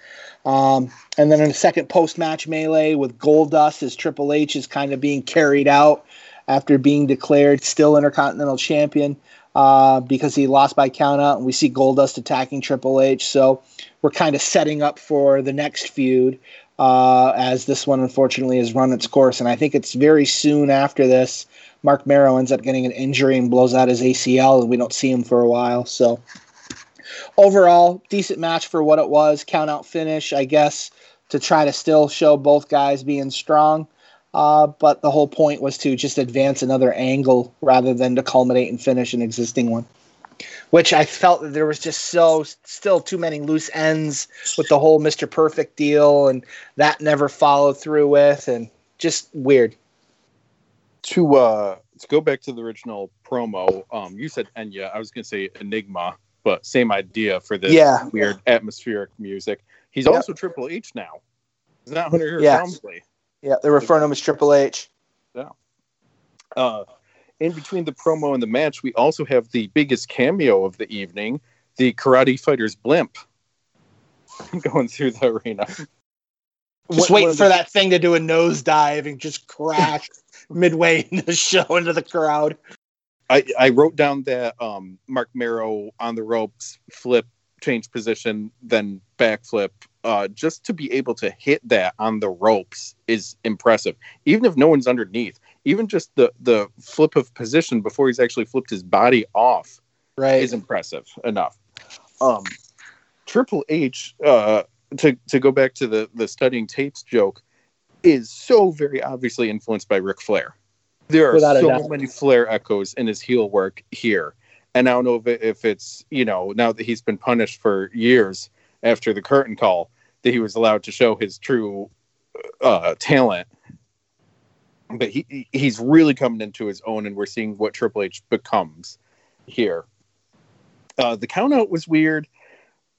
Um, and then in a second post match melee with Goldust as Triple H is kind of being carried out after being declared still Intercontinental Champion uh, because he lost by countout. And we see Goldust attacking Triple H. So we're kind of setting up for the next feud uh, as this one unfortunately has run its course. And I think it's very soon after this. Marc Mero ends up getting an injury and blows out his ACL, and we don't see him for a while. So overall, decent match for what it was. Count out finish, I guess, to try to still show both guys being strong. Uh, but the whole point was to just advance another angle rather than to culminate and finish an existing one. which I felt that there was just so still too many loose ends with the whole Mr. Perfect deal, and that never followed through with, and just weird. To uh, to go back to the original promo, um, you said Enya. I was gonna say Enigma, but same idea for this Yeah. weird atmospheric music. He's Yep. also Triple H now. Is that Hunter Yeah. Helmsley? Yeah, they're referring to him as Triple H. Uh, in between the promo and the match, we also have the biggest cameo of the evening, the Karate Fighters blimp, [LAUGHS] going through the arena. Just One- waiting one for the- that thing to do a nosedive and just crash [LAUGHS] midway in the show into the crowd. I, I wrote down that um, Marc Mero on the ropes flip, change position, then backflip. Uh, just to be able to hit that on the ropes is impressive. Even if no one's underneath, even just the the flip of position before he's actually flipped his body off Right. is impressive enough. Um, Triple H, uh, to to go back to the the studying tapes joke, is so very obviously influenced by Ric Flair. There are Without so many Flair echoes in his heel work here, and I don't know if, it, if it's you know now that he's been punished for years after the curtain call that he was allowed to show his true uh, talent. But he he- he's really coming into his own, and we're seeing what Triple H becomes here. Uh, the count out was weird.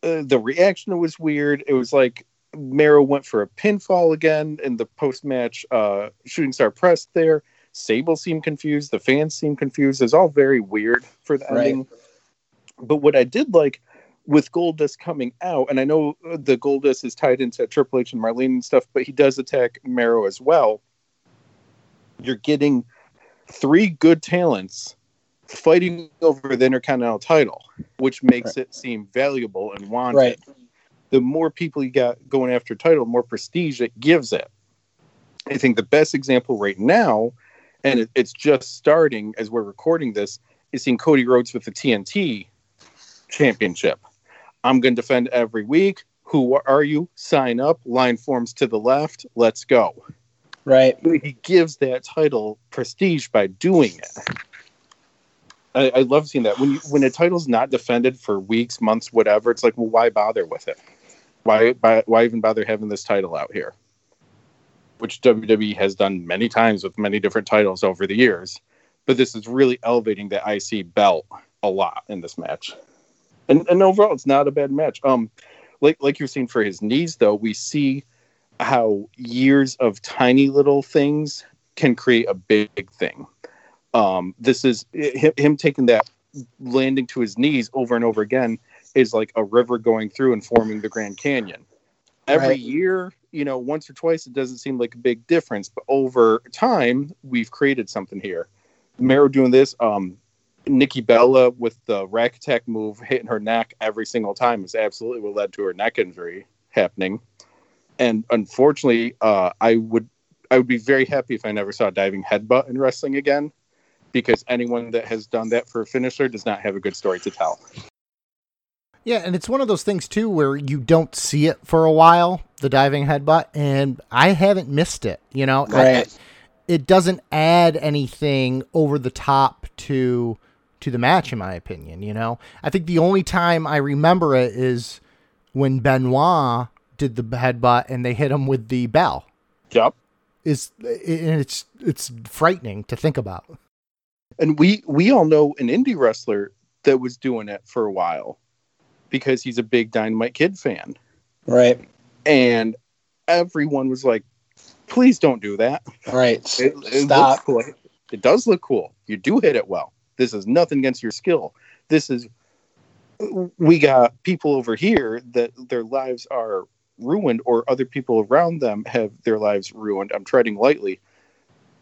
Uh, the reaction was weird. It was like Mero went for a pinfall again in the post match uh, shooting star press there. Sable seemed confused. The fans seemed confused. It's all very weird for the Right. ending. But what I did like with Goldust coming out, and I know uh, the Goldust is tied into Triple H and Marlene and stuff, but he does attack Mero as well. You're getting three good talents fighting over the Intercontinental title, which makes it seem valuable and wanted. Right. The more people you got going after a title, the more prestige it gives it. I think the best example right now, and it, it's just starting as we're recording this, is seeing Cody Rhodes with the TNT championship. I'm going to defend every week. Who are you? Sign up. Line forms to the left. Let's go Right. he gives that title prestige by doing it. I, I love seeing that when you, when a title's not defended for weeks, months, whatever. It's like, well, why bother with it? Why why, why even bother having this title out here? Which WWE has done many times with many different titles over the years, but this is really elevating the IC belt a lot in this match. And, and overall, it's not a bad match. Um, like like you're seeing for his knees, though, we see how years of tiny little things can create a big thing. Um, this is him taking that landing to his knees over and over again is like a river going through and forming the Grand Canyon. Every Right. year, you know, once or twice, it doesn't seem like a big difference, but over time, we've created something here. Mero doing this, um, Nikki Bella with the rack attack move hitting her neck every single time is absolutely what led to her neck injury happening and unfortunately, uh, I would I would be very happy if I never saw a diving headbutt in wrestling again, because anyone that has done that for a finisher does not have a good story to tell. Yeah, and it's one of those things too where you don't see it for a while, the diving headbutt, and I haven't missed it. You know, I- it doesn't add anything over the top to to the match, in my opinion. You know, I think the only time I remember it is when Benoit did the headbutt and they hit him with the bell. Yep. Is and it's it's frightening to think about. And we we all know an indie wrestler that was doing it for a while because he's a big Dynamite Kid fan, Right. and everyone was like, "Please don't do that." Right. It, it Stop. looks cool. It does look cool. You do hit it well. This is nothing against your skill. This is we got people over here that their lives are ruined or other people around them have their lives ruined. I'm treading lightly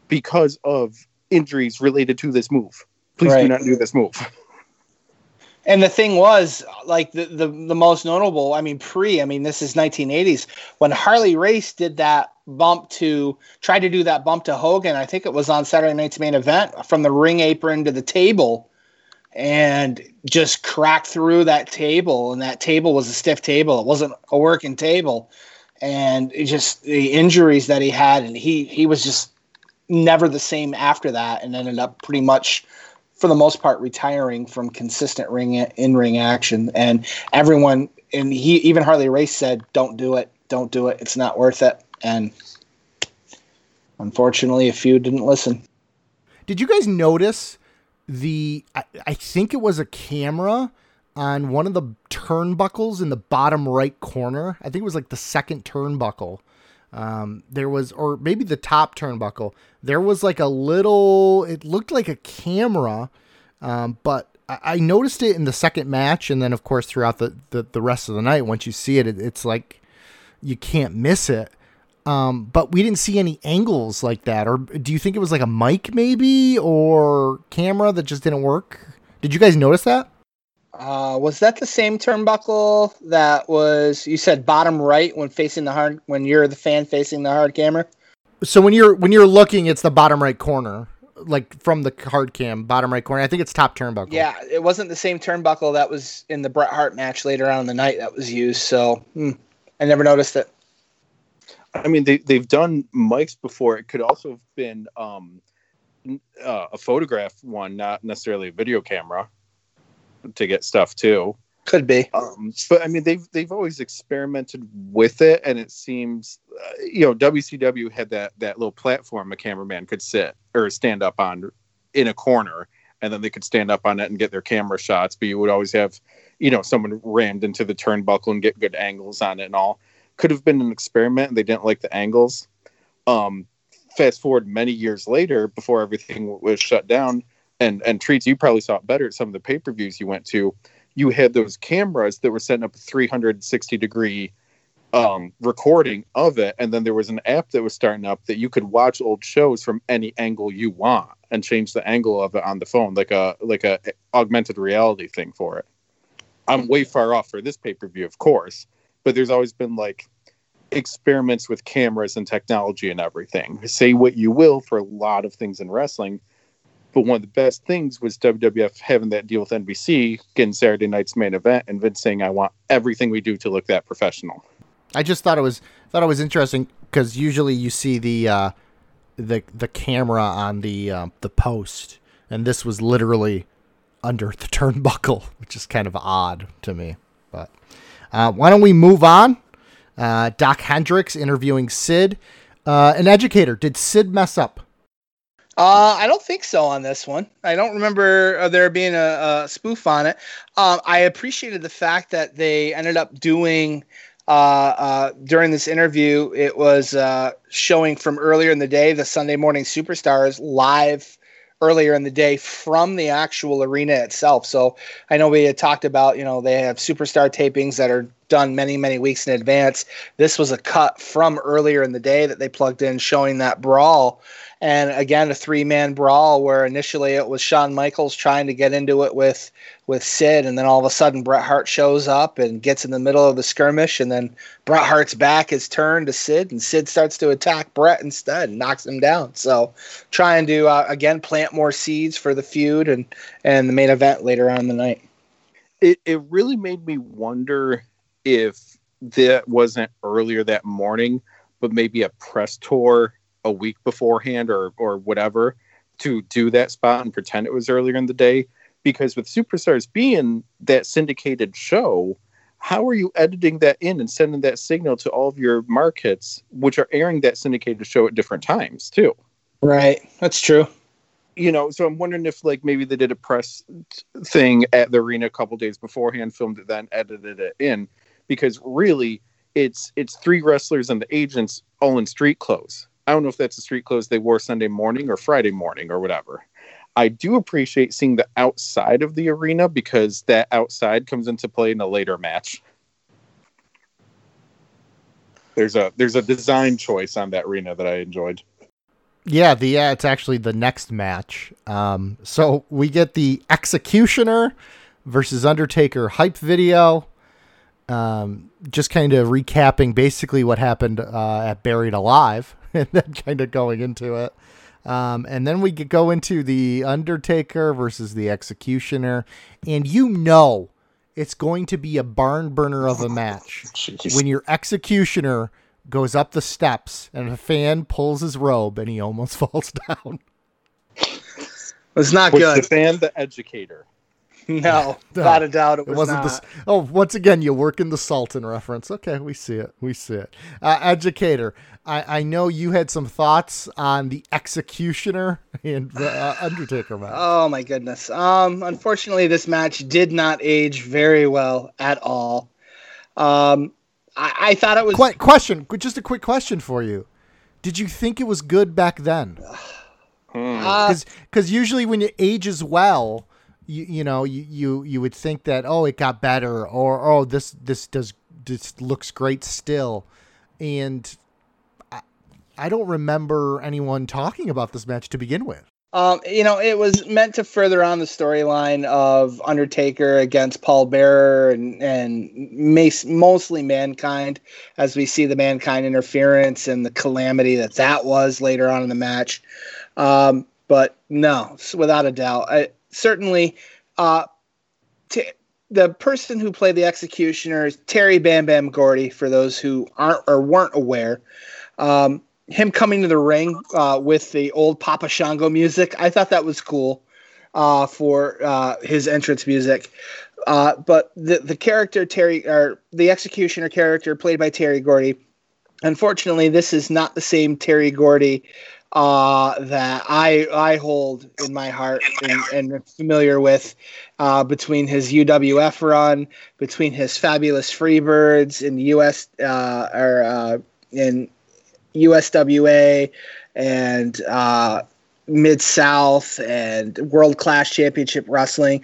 because of injuries related to this move. Please do not do this move. [LAUGHS] And the thing was, like the, the the most notable. I mean, pre. I mean, this is 1980s when Harley Race did that bump to tried to do that bump to Hogan. I think it was on Saturday Night's main event from the ring apron to the table, and just cracked through that table. And that table was a stiff table. It wasn't a working table. And just the injuries that he had, and he he was just never the same after that, and ended up pretty much for the most part, retiring from consistent ring in ring action, and everyone and he even Harley Race said, "Don't do it, don't do it. It's not worth it." And unfortunately, a few didn't listen. Did you guys notice the? I, I think it was a camera on one of the turnbuckles in the bottom right corner. I think it was like the second turnbuckle. Um, there was, or maybe the top turnbuckle. There was like a little. It looked like a camera, um, but I noticed it in the second match, and then of course throughout the, the, the rest of the night. Once you see it, it, it's like you can't miss it. Um, but we didn't see any angles like that. Or do you think it was like a mic maybe or camera that just didn't work? Did you guys notice that? Uh, was that the same turnbuckle that was you said bottom right when facing the hard when you're the fan facing the hard camera? So when you're when you're looking, it's the bottom right corner like from the hard cam, bottom right corner. I think it's top turnbuckle. Yeah, it wasn't the same turnbuckle that was in the Bret Hart match later on in the night that was used. So hmm, I never noticed it. I mean, they they've done mics before. It could also have been um, uh, a photograph one, not necessarily a video camera, to get stuff too. Could be. Um, but I mean, they've they've always experimented with it, and it seems, uh, you know, WCW had that that little platform a cameraman could sit or stand up on in a corner, and then they could stand up on it and get their camera shots. But you would always have, you know, someone rammed into the turnbuckle and get good angles on it and all. Could have been an experiment, and they didn't like the angles. Um, fast forward many years later, before everything was shut down, and and treats you probably saw it better at some of the pay per views you went to you had those cameras that were setting up a 360 degree um, recording of it, and then there was an app that was starting up that you could watch old shows from any angle you want and change the angle of it on the phone, like a like a augmented reality thing for it. I'm way far off for this pay per view, of course, but there's always been like experiments with cameras and technology and everything. Say what you will for a lot of things in wrestling, but one of the best things was WWF having that deal with NBC, getting Saturday night's main event, and Vince saying, "I want everything we do to look that professional." I just thought it was thought it was interesting because usually you see the uh, the the camera on the uh, the post, and this was literally under the [LAUGHS] turnbuckle, which is kind of odd to me. But uh, why don't we move on? Uh, Doc Hendrix interviewing Sid, uh, an educator. Did Sid mess up? Uh, I don't think so on this one. I don't remember uh, there being a, a spoof on it. Um, I appreciated the fact that they ended up doing uh, uh, during this interview. It was uh, showing from earlier in the day the Sunday Morning Superstars live earlier in the day from the actual arena itself. So I know we had talked about, you know, they have superstar tapings that are done many, many weeks in advance. This was a cut from earlier in the day that they plugged in showing that brawl and again a three man brawl where initially it was Shawn Michaels trying to get into it with with Sid, and then all of a sudden Bret Hart shows up and gets in the middle of the skirmish, and then Bret Hart's back is turned to Sid, and Sid starts to attack Bret instead and knocks him down. So trying to uh, again plant more seeds for the feud and and the main event later on in the night. It it really made me wonder if that wasn't earlier that morning, but maybe a press tour a week beforehand or or whatever to do that spot and pretend it was earlier in the day. Because with superstars being that syndicated show how are you editing that in and sending that signal to all of your markets which are airing that syndicated show at different times too? Right. That's true. You know so i'm wondering if like maybe they did a press thing at the arena a couple days beforehand filmed it then edited it in. Because really it's it's three wrestlers and the agents all in street clothes I don't know if that's the street clothes they wore Sunday morning or Friday morning or whatever. I do appreciate seeing the outside of the arena because that outside comes into play in a later match. There's a there's a design choice on that arena that I enjoyed. Yeah, the yeah, it's actually the next match. Um, so we get the Executioner versus Undertaker hype video. Um, just kind of recapping basically what happened uh, at Buried Alive. [LAUGHS] and then kind of going into it. Um, and then we go into the Undertaker versus the Executioner, and you know it's going to be a barn burner of a match [LAUGHS] Jeez. when your Executioner goes up the steps and a fan pulls his robe and he almost [LAUGHS] falls down. It's not Was good. the fan the educator? [LAUGHS] No, [LAUGHS] No, without a doubt, it, It was wasn't not. this. Oh, once again, you work in the Sultan reference. Okay, we see it. We see it. Uh, educator, I, I know you had some thoughts on the executioner and the uh, [SIGHS] Undertaker match. Oh my goodness. Um, unfortunately, this match did not age very well at all. Um, I, I thought it was. Qu- question, just a quick question for you. Did you think it was good back then? [SIGHS] Hmm. uh, Because usually when it ages well, you you know you, you you would think that oh it got better or oh this this does this looks great still, and I, I don't remember anyone talking about this match to begin with. Um, you know, it was meant to further on the storyline of Undertaker against Paul Bearer and and mas- mostly Mankind, as we see the Mankind interference and the calamity that that was later on in the match. Um, but no, without a doubt, I, certainly, uh, t- the person who played the executioner is Terry Bam Bam Gordy. For those who aren't or weren't aware. Um, him coming to the ring uh, with the old Papa Shango music. I thought that was cool uh, for uh, his entrance music. Uh, but the the character Terry or the executioner character played by Terry Gordy. Unfortunately, this is not the same Terry Gordy uh, that I I hold in my heart and, and am familiar with uh, between his UWF run, between his fabulous Freebirds in US uh, or uh, in USWA and uh, Mid South and World Class Championship Wrestling.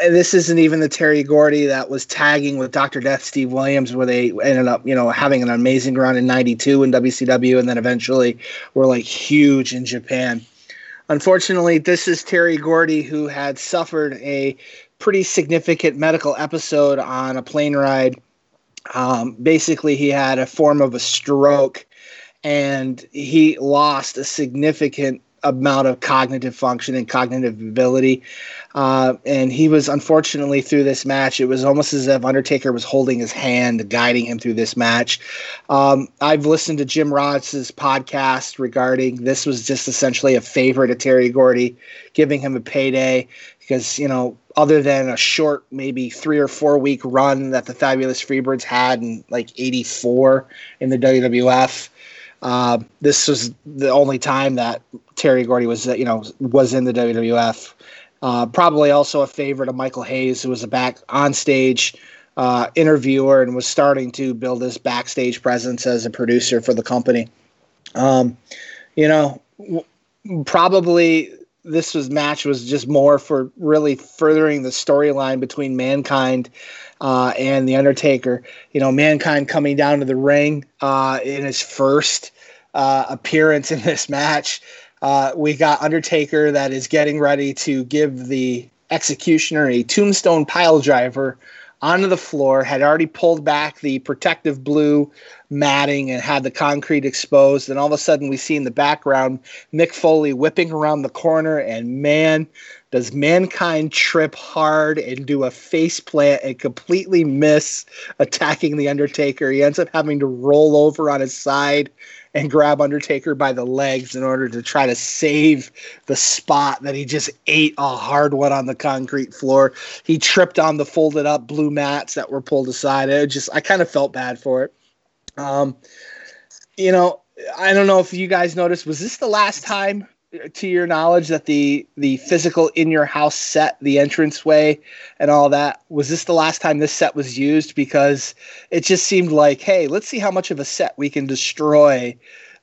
And this isn't even the Terry Gordy that was tagging with Dr. Death Steve Williams, where they ended up, you know, having an amazing run in '92 in WCW, and then eventually were like huge in Japan. Unfortunately, this is Terry Gordy who had suffered a pretty significant medical episode on a plane ride. Um, basically, he had a form of a stroke and he lost a significant amount of cognitive function and cognitive ability. Uh, and he was unfortunately through this match, it was almost as if Undertaker was holding his hand, guiding him through this match. Um, I've listened to Jim Ross's podcast regarding this was just essentially a favor to Terry Gordy, giving him a payday because, you know, other than a short, maybe three or four week run that the Fabulous Freebirds had in like 84 in the WWF. Uh, this was the only time that Terry Gordy was, you know, was in the WWF. Uh, probably also a favorite of Michael Hayes, who was a back on stage uh, interviewer and was starting to build his backstage presence as a producer for the company. Um, you know, w- probably this was match was just more for really furthering the storyline between Mankind uh, and the Undertaker. You know, Mankind coming down to the ring uh, in his first uh, appearance in this match. Uh, we got Undertaker that is getting ready to give the executioner a tombstone pile driver onto the floor, had already pulled back the protective blue matting and had the concrete exposed. And all of a sudden, we see in the background Mick Foley whipping around the corner, and man, does mankind trip hard and do a face plant and completely miss attacking the Undertaker. He ends up having to roll over on his side and grab Undertaker by the legs in order to try to save the spot that he just ate a hard one on the concrete floor. He tripped on the folded up blue mats that were pulled aside. It just I kind of felt bad for it. Um, you know, I don't know if you guys noticed. Was this the last time, to your knowledge, that the the physical in your house set, the entranceway, and all that was this the last time this set was used? Because it just seemed like, hey, let's see how much of a set we can destroy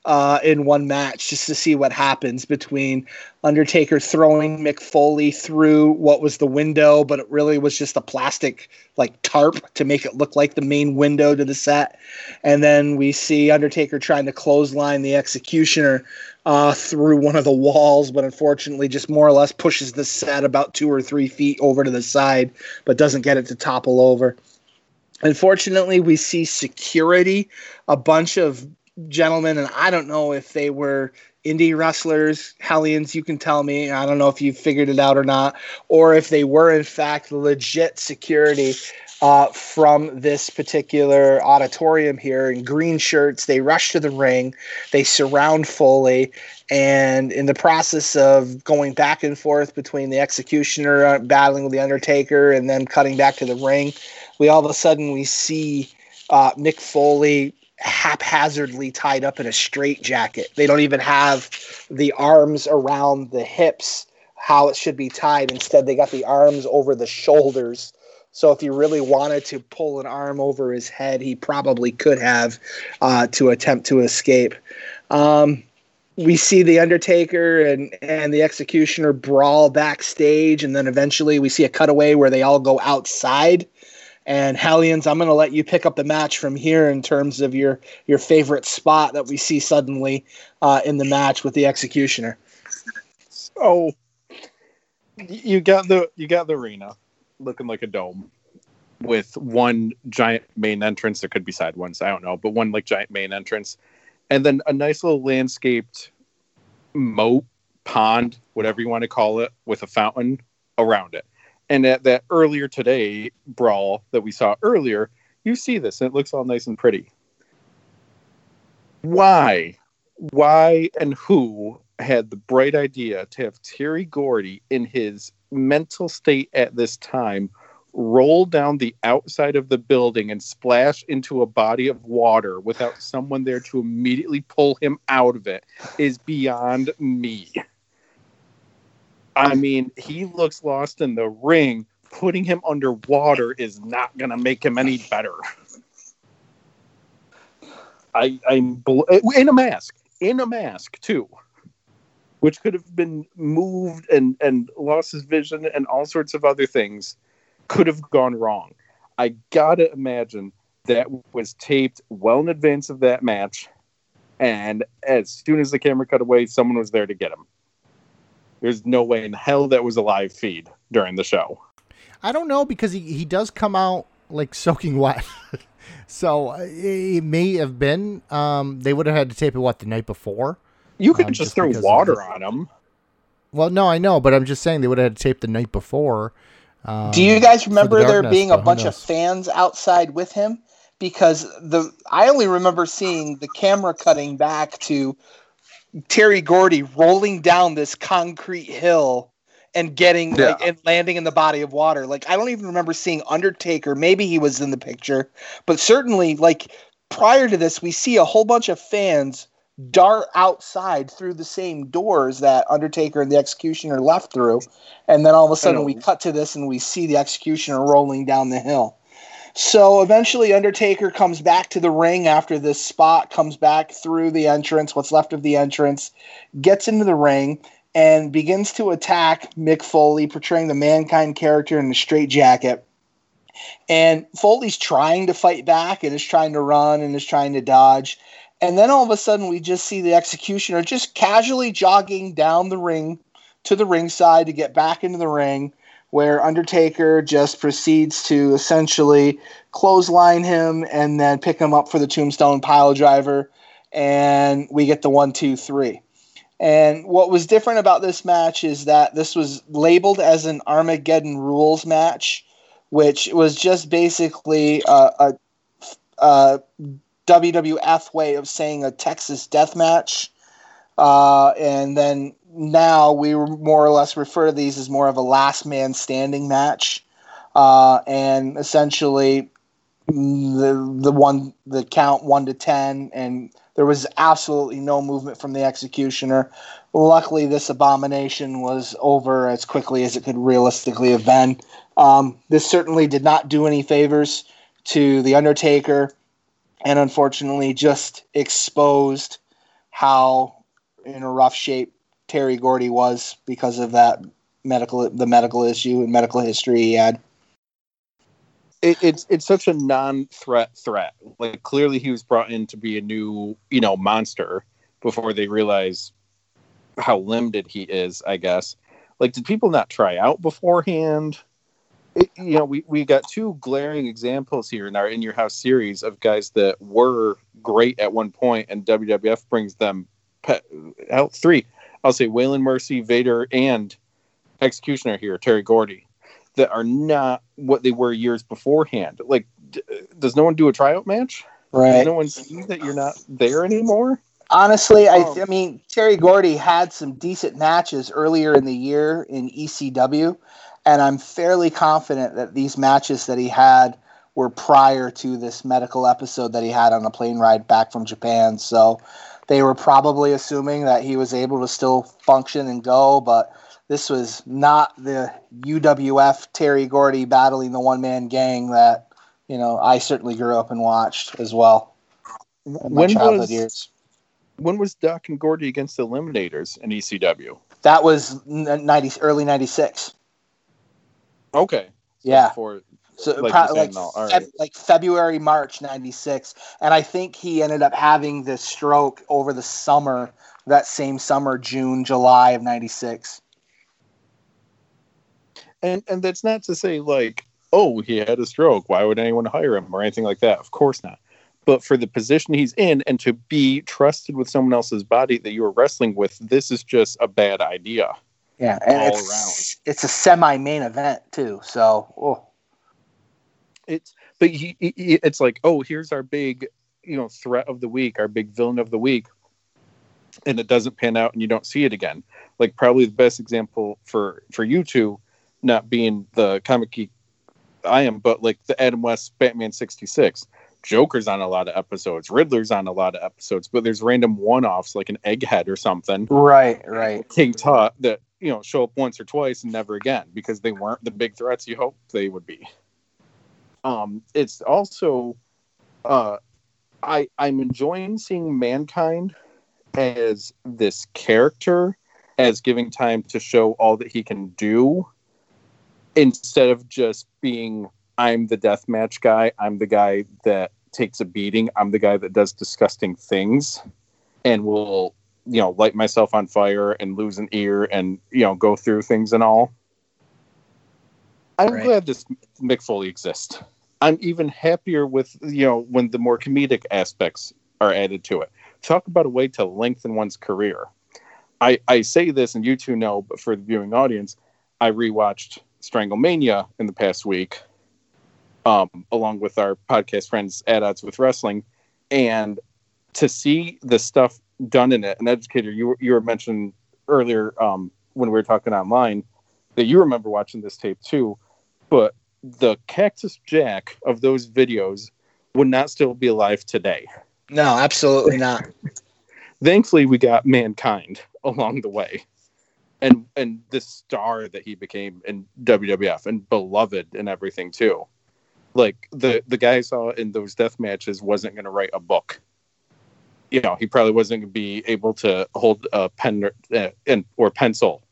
uh, in one match, just to see what happens between Undertaker throwing Mick Foley through what was the window, but it really was just a plastic like tarp to make it look like the main window to the set. And then we see Undertaker trying to clothesline the executioner uh, through one of the walls, but unfortunately just more or less pushes the set about two or three feet over to the side, but doesn't get it to topple over. Unfortunately, we see security, a bunch of gentlemen, and I don't know if they were indie wrestlers, Hellions, you can tell me. I don't know if you figured it out or not, or if they were in fact legit security uh, from this particular auditorium here in green shirts. They rush to the ring, they surround Foley, and in the process of going back and forth between the executioner battling with the Undertaker and then cutting back to the ring, we all of a sudden we see uh, Mick Foley haphazardly tied up in a straitjacket. They don't even have the arms around the hips how it should be tied. Instead, they got the arms over the shoulders. So if he really wanted to pull an arm over his head, he probably could have uh, to attempt to escape. Um, we see the Undertaker and and the Executioner brawl backstage, and then eventually we see a cutaway where they all go outside and Hellions, I'm going to let you pick up the match from here in terms of your your favorite spot that we see suddenly uh, in the match with the Executioner. So you got the you got the arena looking like a dome with one giant main entrance. There could be side ones, I don't know, but one like giant main entrance, and then a nice little landscaped moat pond, whatever you want to call it, with a fountain around it. And at that earlier today brawl that we saw earlier, you see this and it looks all nice and pretty. Why? Why and who had the bright idea to have Terry Gordy in his mental state at this time roll down the outside of the building and splash into a body of water without someone there to immediately pull him out of it is beyond me. I mean, he looks lost in the ring. Putting him underwater is not going to make him any better. I, I'm bl- in a mask, in a mask too, which could have been moved and and lost his vision and all sorts of other things could have gone wrong. I gotta imagine that was taped well in advance of that match, and as soon as the camera cut away, someone was there to get him. There's no way in hell that was a live feed during the show. I don't know because he, he does come out like soaking wet. [LAUGHS] so uh, it may have been. Um, they would have had to tape it what the night before. You could um, just, just throw water on them. Well, no, I know, but I'm just saying they would have had to tape the night before. Um, Do you guys remember the darkness, there being a bunch of fans outside with him? Because the I only remember seeing the camera cutting back to Terry Gordy rolling down this concrete hill and getting yeah. like, and landing in the body of water. Like I don't even remember seeing Undertaker. Maybe he was in the picture, but certainly like prior to this, we see a whole bunch of fans dart outside through the same doors that Undertaker and the Executioner left through, and then all of a sudden we cut to this and we see the Executioner rolling down the hill. So eventually, Undertaker comes back to the ring after this spot, comes back through the entrance, what's left of the entrance, gets into the ring, and begins to attack Mick Foley, portraying the mankind character in the straight jacket. And Foley's trying to fight back and is trying to run and is trying to dodge. And then all of a sudden, we just see the executioner just casually jogging down the ring to the ringside to get back into the ring where Undertaker just proceeds to essentially clothesline him and then pick him up for the tombstone pile driver. And we get the one, two, three. And what was different about this match is that this was labeled as an Armageddon Rules match, which was just basically a, a, a WWF way of saying a Texas death match. Uh, and then now we more or less refer to these as more of a last man standing match, uh, and essentially the the one the count one to ten, and there was absolutely no movement from the executioner. Luckily, this abomination was over as quickly as it could realistically have been. Um, this certainly did not do any favors to the Undertaker, and unfortunately, just exposed how in a rough shape Terry Gordy was because of that medical the medical issue and medical history he had. It, it's it's such a non-threat threat. Like clearly he was brought in to be a new you know monster before they realize how limited he is. I guess. Like, did people not try out beforehand? It, you know, we, we got two glaring examples here in our In Your House series of guys that were great at one point, and WWF brings them out three I'll say Waylon Mercy, Vader, and Executioner here, Terry Gordy. that are not what they were years beforehand. Like, d- does no one do a tryout match? Does Right. no one see that you're not there anymore? Honestly, I, Oh. I mean, Terry Gordy had some decent matches earlier in the year in ECW, and I'm fairly confident that these matches that he had were prior to this medical episode that he had on a plane ride back from Japan. So they were probably assuming that he was able to still function and go, but this was not the UWF Terry Gordy battling the one man gang that, you know, I certainly grew up and watched as well When was years. when was Doc and Gordy against the Eliminators in ECW? That was 90 early 96. Okay, Yeah. Before So Like pro- like, no, all Feb- like February, March 96. And I think he ended up having this stroke over the summer, that same summer, June, July of 96. and and that's not to say like oh he had a stroke. Why would anyone hire him or anything like that? Of course not. But for the position he's in and to be trusted with someone else's body that you were wrestling with this is just a bad idea Yeah. And All it's, it's a semi main event, too. So, oh, it's but he, he- he- it's like oh here's our big you know threat of the week our big villain of the week and it doesn't pan out and you don't see it again like probably the best example for for you two not being the comic geek i am but like the adam west batman 66 joker's on a lot of episodes riddler's on a lot of episodes but there's random one-offs like an egghead or something right, right. king tut that you know show up once or twice and never again because they weren't the big threats you hoped they would be. Um it's also uh i i'm enjoying seeing mankind as this character as giving time to show all that he can do instead of just being i'm the death match guy. I'm the guy that takes a beating. I'm the guy that does disgusting things and will you know light myself on fire and lose an ear and you know go through things and all. I'm Right. glad this mick foley exists. I'm even happier with you know when the more comedic aspects are added to it. Talk about a way to lengthen one's career. I i say this and you two know but for the viewing audience i rewatched stranglemania in the past week um along with our podcast friends at odds with wrestling. And to see the stuff done in it. An educator, you were, you were mentioning earlier um, when we were talking online that you remember watching this tape too, but the Cactus Jack of those videos would not still be alive today. No, absolutely not. [LAUGHS] Thankfully, we got mankind along the way, and and the star that he became in WWF and beloved and everything too. Like the the guy I saw in those death matches wasn't going to write a book. You know, he probably wasn't going to be able to hold a pen or, uh, and or pencil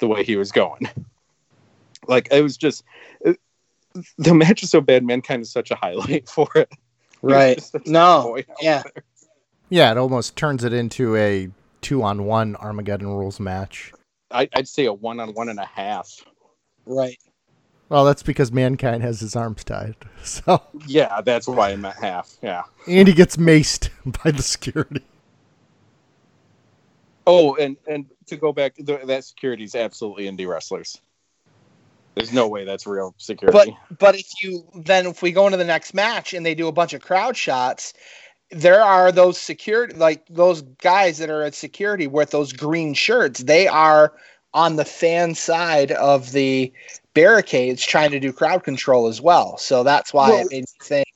the way he was going. [LAUGHS] Like it was just it, the match is so bad. Mankind is such a highlight [LAUGHS] for it. Right. just such a No. Yeah. there. Yeah, it almost turns it into a two on one Armageddon rules match. I, I'd say a one on one and a half. Right. Well, that's because mankind has his arms tied. [LAUGHS] So Yeah, that's why I'm at half. Yeah. and he gets maced [LAUGHS] by the security. Oh, and and to go back, th- that security is absolutely indie wrestlers. There's no way that's real security. But security. but if you then if we go into the next match and they do a bunch of crowd shots, there are those security like those guys that are at security with those green shirts. They are on the fan side of the barricades trying to do crowd control as well. So that's why Well- it made me think.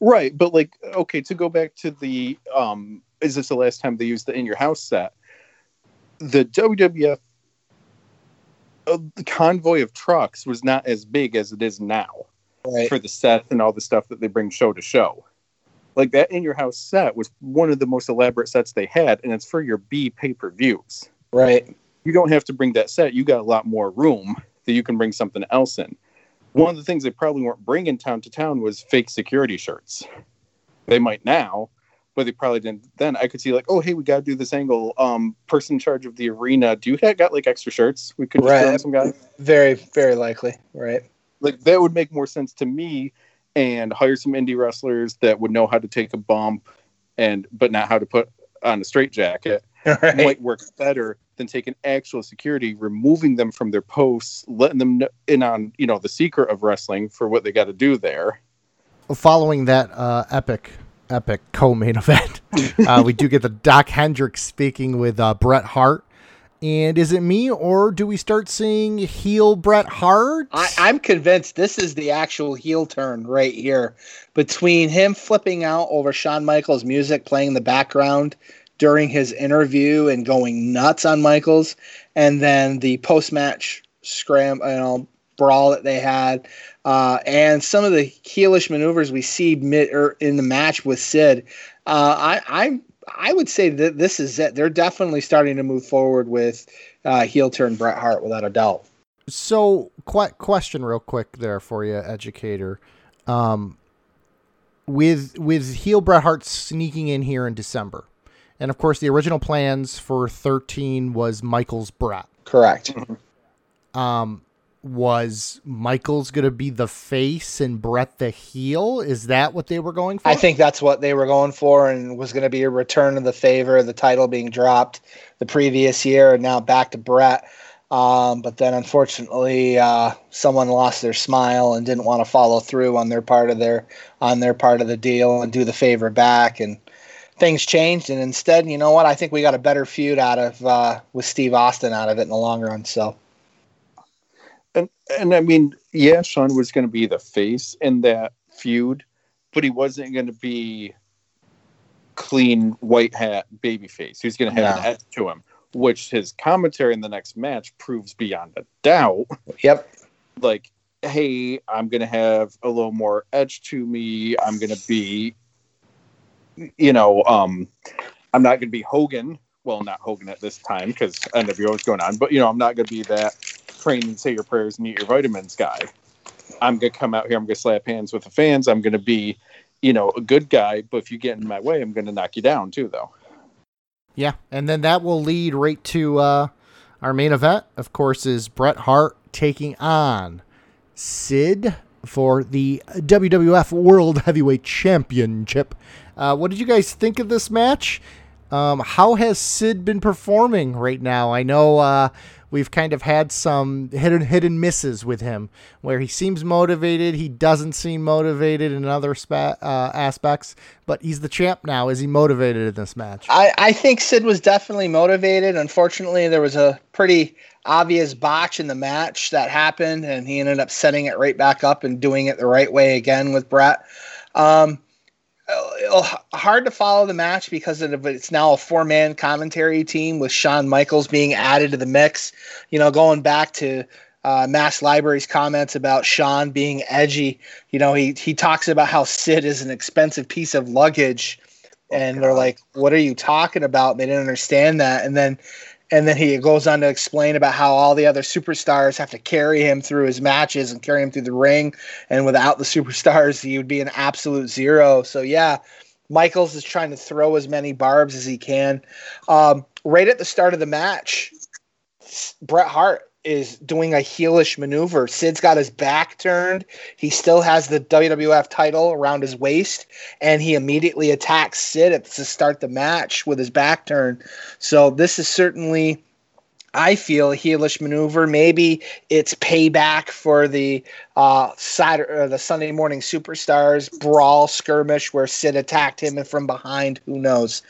right, but like, okay, to go back to the um, is this the last time they used the in your house set? The WWF uh, the convoy of trucks was not as big as it is now. Right. for the set and all the stuff that they bring show to show. Like that in your house set was one of the most elaborate sets they had, and it's for your B pay per views. Right. You don't have to bring that set. You got a lot more room that you can bring something else in. One of the things they probably weren't bringing town to town was fake security shirts. They might now, but they probably didn't then. I could see like, oh hey, we got to do this angle. Um, person in charge of the arena, do you have got like extra shirts? We could Right. some guys Very very likely. Right. like that would make more sense to me and hire some indie wrestlers that would know how to take a bump and but not how to put on a straight jacket [LAUGHS] Right. might work better than taking actual security, removing them from their posts, letting them in on you know the secret of wrestling for what they got to do there. Following that uh, epic, epic co-main [LAUGHS] event, uh, we do get the Doc Hendrix speaking with uh, Bret Hart. And is it me, or do we start seeing heel Bret Hart? I, I'm convinced this is the actual heel turn right here. Between him flipping out over Shawn Michaels' music playing in the background during his interview and going nuts on Michaels, and then the post match scram, you know, brawl that they had, uh, and some of the heelish maneuvers we see mid in the match with Sid. Uh, I, I'm I would say that this is it. They're definitely starting to move forward with uh, heel turn Bret Hart without a doubt. So, qu- question real quick there for you, educator. Um, with with heel Bret Hart sneaking in here in December, and of course the original plans for thirteen was Michaels Bret. Correct. Um, was Michaels going to be the face and Bret the heel? Is that what they were going for? I think that's what they were going for, and was going to be a return of the favor, the title being dropped the previous year, and now back to Bret. Um, but then, unfortunately, uh, someone lost their smile and didn't want to follow through on their part of their on their part of the deal and do the favor back, and things changed. And instead, you know what? I think we got a better feud out of uh, with Steve Austin out of it in the long run. So and and I mean, yeah, Shawn was going to be the face in that feud, but he wasn't going to be clean white hat baby face. He's going to have no. an edge to him, which his commentary in the next match proves beyond a doubt. Yep. Like, hey, I'm going to have a little more edge to me. I'm going to be, you know, um, I'm not going to be Hogan. Well, not Hogan at this time because NWO is going on, but you know, I'm not going to be that train and say your prayers and eat your vitamins guy. I'm gonna come out here. I'm gonna slap hands with the fans. I'm gonna be, you know, a good guy. But if you get in my way, I'm gonna knock you down too, though. Yeah, and then that will lead right to uh, our main event. Of course, is Bret Hart taking on Sid for the WWF World [LAUGHS] Heavyweight Championship. Uh, what did you guys think of this match? Um, how has Sid been performing right now? I know uh, we've kind of had some hidden hidden misses with him where he seems motivated, he doesn't seem motivated in other spa- uh, aspects, but he's the champ now. Is he motivated in this match? I, I think Sid was definitely motivated. Unfortunately, there was a pretty obvious botch in the match that happened, and he ended up setting it right back up and doing it the right way again with Bret. Um, hard to follow the match because of it's now a four man commentary team with Shawn Michaels being added to the mix. You know, going back to uh, Masked Library's comments about Shawn being edgy. You know, he he talks about how Sid is an expensive piece of luggage, oh, and they're like, "What are you talking about?" They didn't understand that, and then and then he goes on to explain about how all the other superstars have to carry him through his matches and carry him through the ring. And without the [LAUGHS] superstars he would be an absolute zero. So yeah michaels is trying to throw as many barbs as he can. Um, right at the start of the match bret hart is doing a heelish maneuver. Sid's got his back turned. He still has the WWF title around his waist, and he immediately attacks Sid to start the match with his back turned. So this is certainly I feel a heelish maneuver. Maybe it's payback for the uh, Saturday, the Sunday Morning Superstars brawl skirmish where Sid attacked him from behind. Who knows?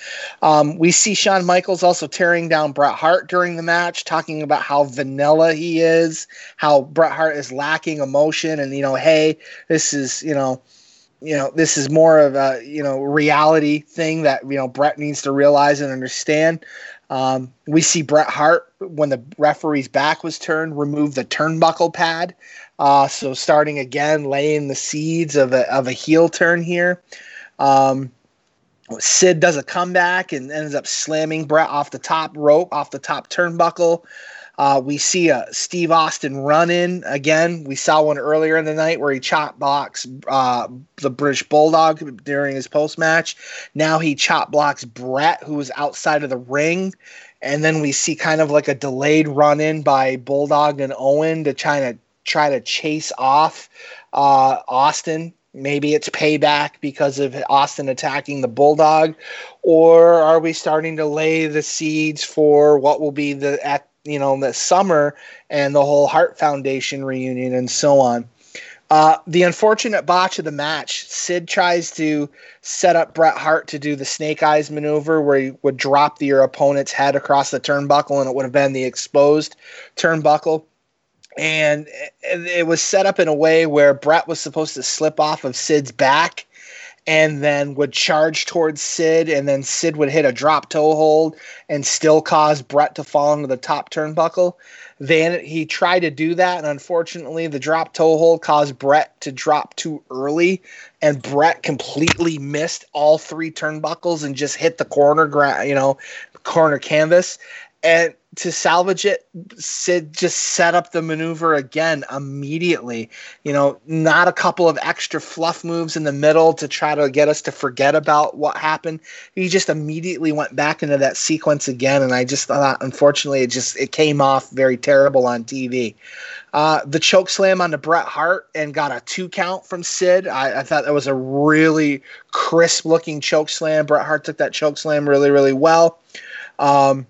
Um, we see Shawn Michaels also tearing down Bret Hart during the match, talking about how vanilla he is, how Bret Hart is lacking emotion, and you know, hey, this is you know you know this is more of a you know reality thing that you know Bret needs to realize and understand. Um, we see Bret Hart when the referee's back was turned remove the turnbuckle pad. Uh, so starting again, laying the seeds of a of a heel turn here. Um, Sid does a comeback and ends up slamming Bret off the top rope, off the top turnbuckle. Uh, we see a Steve Austin run in again. We saw one earlier in the night where he chop blocks uh, the British Bulldog during his post match. Now he chop blocks Bret, who was outside of the ring. And then we see kind of like a delayed run in by Bulldog and Owen to try to try to chase off uh, Austin maybe it's payback because of Austin attacking the Bulldog, or are we starting to lay the seeds for what will be the at you know the summer and the whole Hart Foundation reunion and so on? Uh, the unfortunate botch of the match, Sid tries to set up Bret Hart to do the snake eyes maneuver where he would drop the, your opponent's head across the turnbuckle and it would have been the exposed turnbuckle and it was set up in a way where Bret was supposed to slip off of Sid's back and then would charge towards Sid, and then Sid would hit a drop toe hold and still cause Bret to fall into the top turnbuckle. Then he tried to do that, and unfortunately, the drop toe hold caused Bret to drop too early, and Bret completely missed all three turnbuckles and just hit the corner ground, you know, corner canvas. And to salvage it, Sid just set up the maneuver again immediately. You know, not a couple of extra fluff moves in the middle to try to get us to forget about what happened. He just immediately went back into that sequence again, and I just thought, unfortunately, it just it came off very terrible on TV. Uh, the choke slam on the Bret Hart and got a two count from Sid. I, I thought that was a really crisp looking choke slam. Bret Hart took that choke slam really, really well. Um,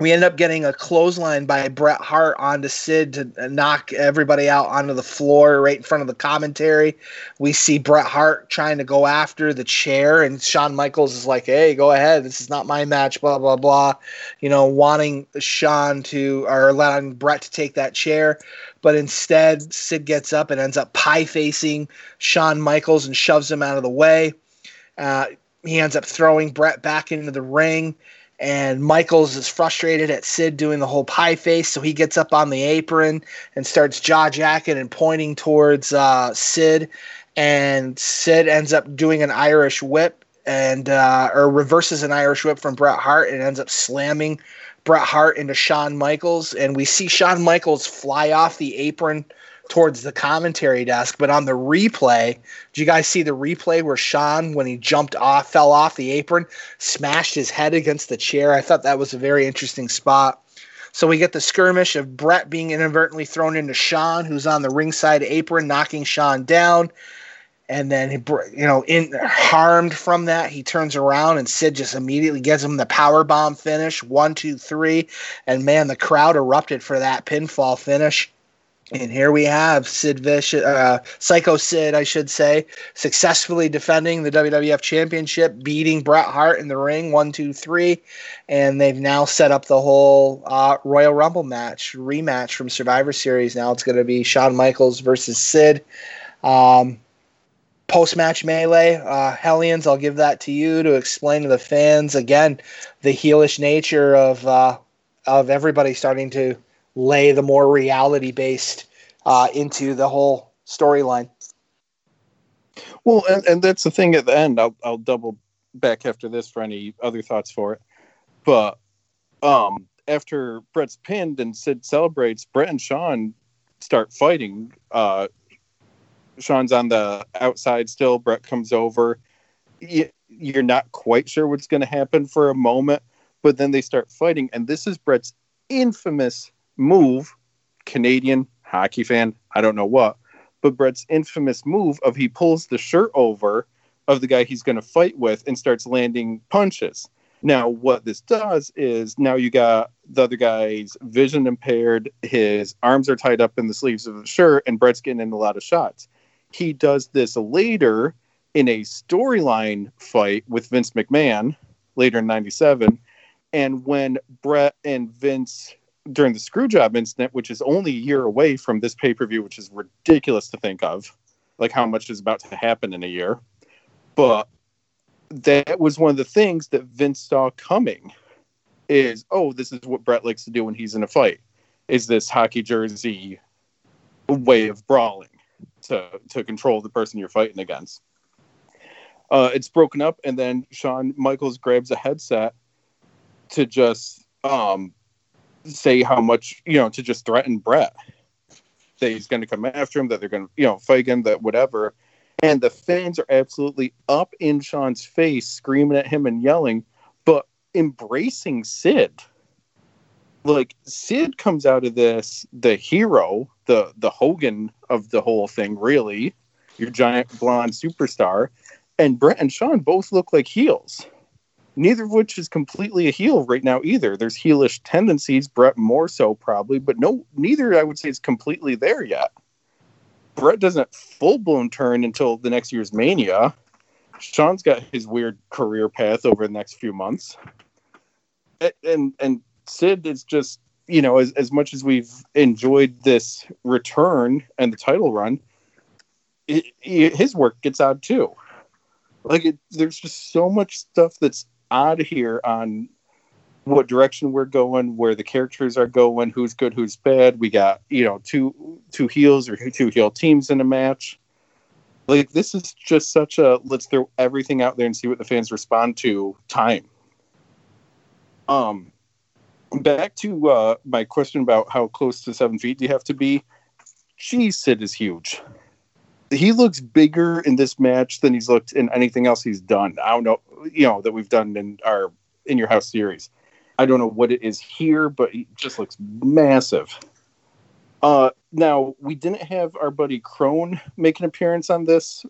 we end up getting a clothesline by Bret Hart onto Sid to knock everybody out onto the floor right in front of the commentary. We see Bret Hart trying to go after the chair, and Shawn Michaels is like, "Hey, go ahead. This is not my match." Blah blah blah. You know, wanting Shawn to or allowing Bret to take that chair, but instead Sid gets up and ends up pie facing Shawn Michaels and shoves him out of the way. Uh, he ends up throwing Bret back into the ring and Michaels is frustrated at Sid doing the whole pie face, so he gets up on the apron and starts jaw jacking and pointing towards uh, Sid, and Sid ends up doing an Irish whip and uh, or reverses an Irish whip from Bret Hart and ends up slamming Bret Hart into Shawn Michaels, and we see Shawn Michaels fly off the apron towards the commentary desk. But on the replay, do you guys see the replay where Shawn, when he jumped off, fell off the apron, smashed his head against the chair? I thought that was a very interesting spot. So we get the skirmish of Bret being inadvertently thrown into Shawn, who's on the ringside apron, knocking Shawn down. And then he, you know, in harmed from that, he turns around and Sid just immediately gives him the power bomb finish, one, two, three, and man, the crowd erupted for that pinfall finish. And here we have Sid Vicious, uh, Sycho Sid, I should say, successfully defending the WWF Championship, beating Bret Hart in the ring, one, two, three, and they've now set up the whole uh, Royal Rumble match rematch from Survivor Series. Now it's going to be Shawn Michaels versus Sid. Um, Post match melee, uh, Hellions, I'll give that to you to explain to the fans again the heelish nature of uh, of everybody starting to lay the more reality based uh, into the whole storyline. Well, and, and that's the thing at the end. I'll I'll double back after this for any other thoughts for it. But um, after Bret's pinned and Sid celebrates, Bret and Shawn start fighting. Uh, Shawn's on the outside still. Bret comes over. You're not quite sure what's going to happen for a moment, but then they start fighting, and this is Bret's infamous move, Canadian hockey fan, I don't know what, but Bret's infamous move of he pulls the shirt over of the guy he's going to fight with and starts landing punches. Now, what this does is now you got the other guy's vision impaired, his arms are tied up in the sleeves of the shirt, and Bret's getting in a lot of shots. He does this later in a storyline fight with Vince McMahon later in 97. And when Bret and Vince during the screw job incident, which is only a year away from this pay per view, which is ridiculous to think of, like how much is about to happen in a year. But that was one of the things that Vince saw coming is, oh, this is what Bret likes to do when he's in a fight, is this hockey jersey way of brawling to, to control the person you're fighting against. Uh, it's broken up, and then Shawn Michaels grabs a headset to just um, say how much you know to just threaten Bret that he's going to come after him, that they're going to you know fight him, that whatever. And the fans are absolutely up in Shawn's face, screaming at him and yelling, but embracing Sid. Like Sid comes out of this the hero, the the Hogan of the whole thing, really. your giant blonde superstar, and Bret and Shawn both look like heels. Neither of which is completely a heel right now either. There's heelish tendencies, Bret more so probably, but no, neither I would say is completely there yet. Bret doesn't full blown turn until the next year's Mania. Shawn's got his weird career path over the next few months, and and Sid is just you know as as much as we've enjoyed this return and the title run, it, it, his work gets out too. Like it, there's just so much stuff that's odd here on what direction we're going, where the characters are going, who's good, who's bad. We got you know two two heels or two heel teams in a match. Like this is just such a let's throw everything out there and see what the fans respond to time. Um, back to uh, my question about how close to seven feet do you have to be? Geez, Sid is huge. He looks bigger in this match than he's looked in anything else he's done. I don't know, you know, that we've done in our in your house series. I don't know what it is here, but he just looks massive. Uh, now we didn't have our buddy Crone make an appearance on this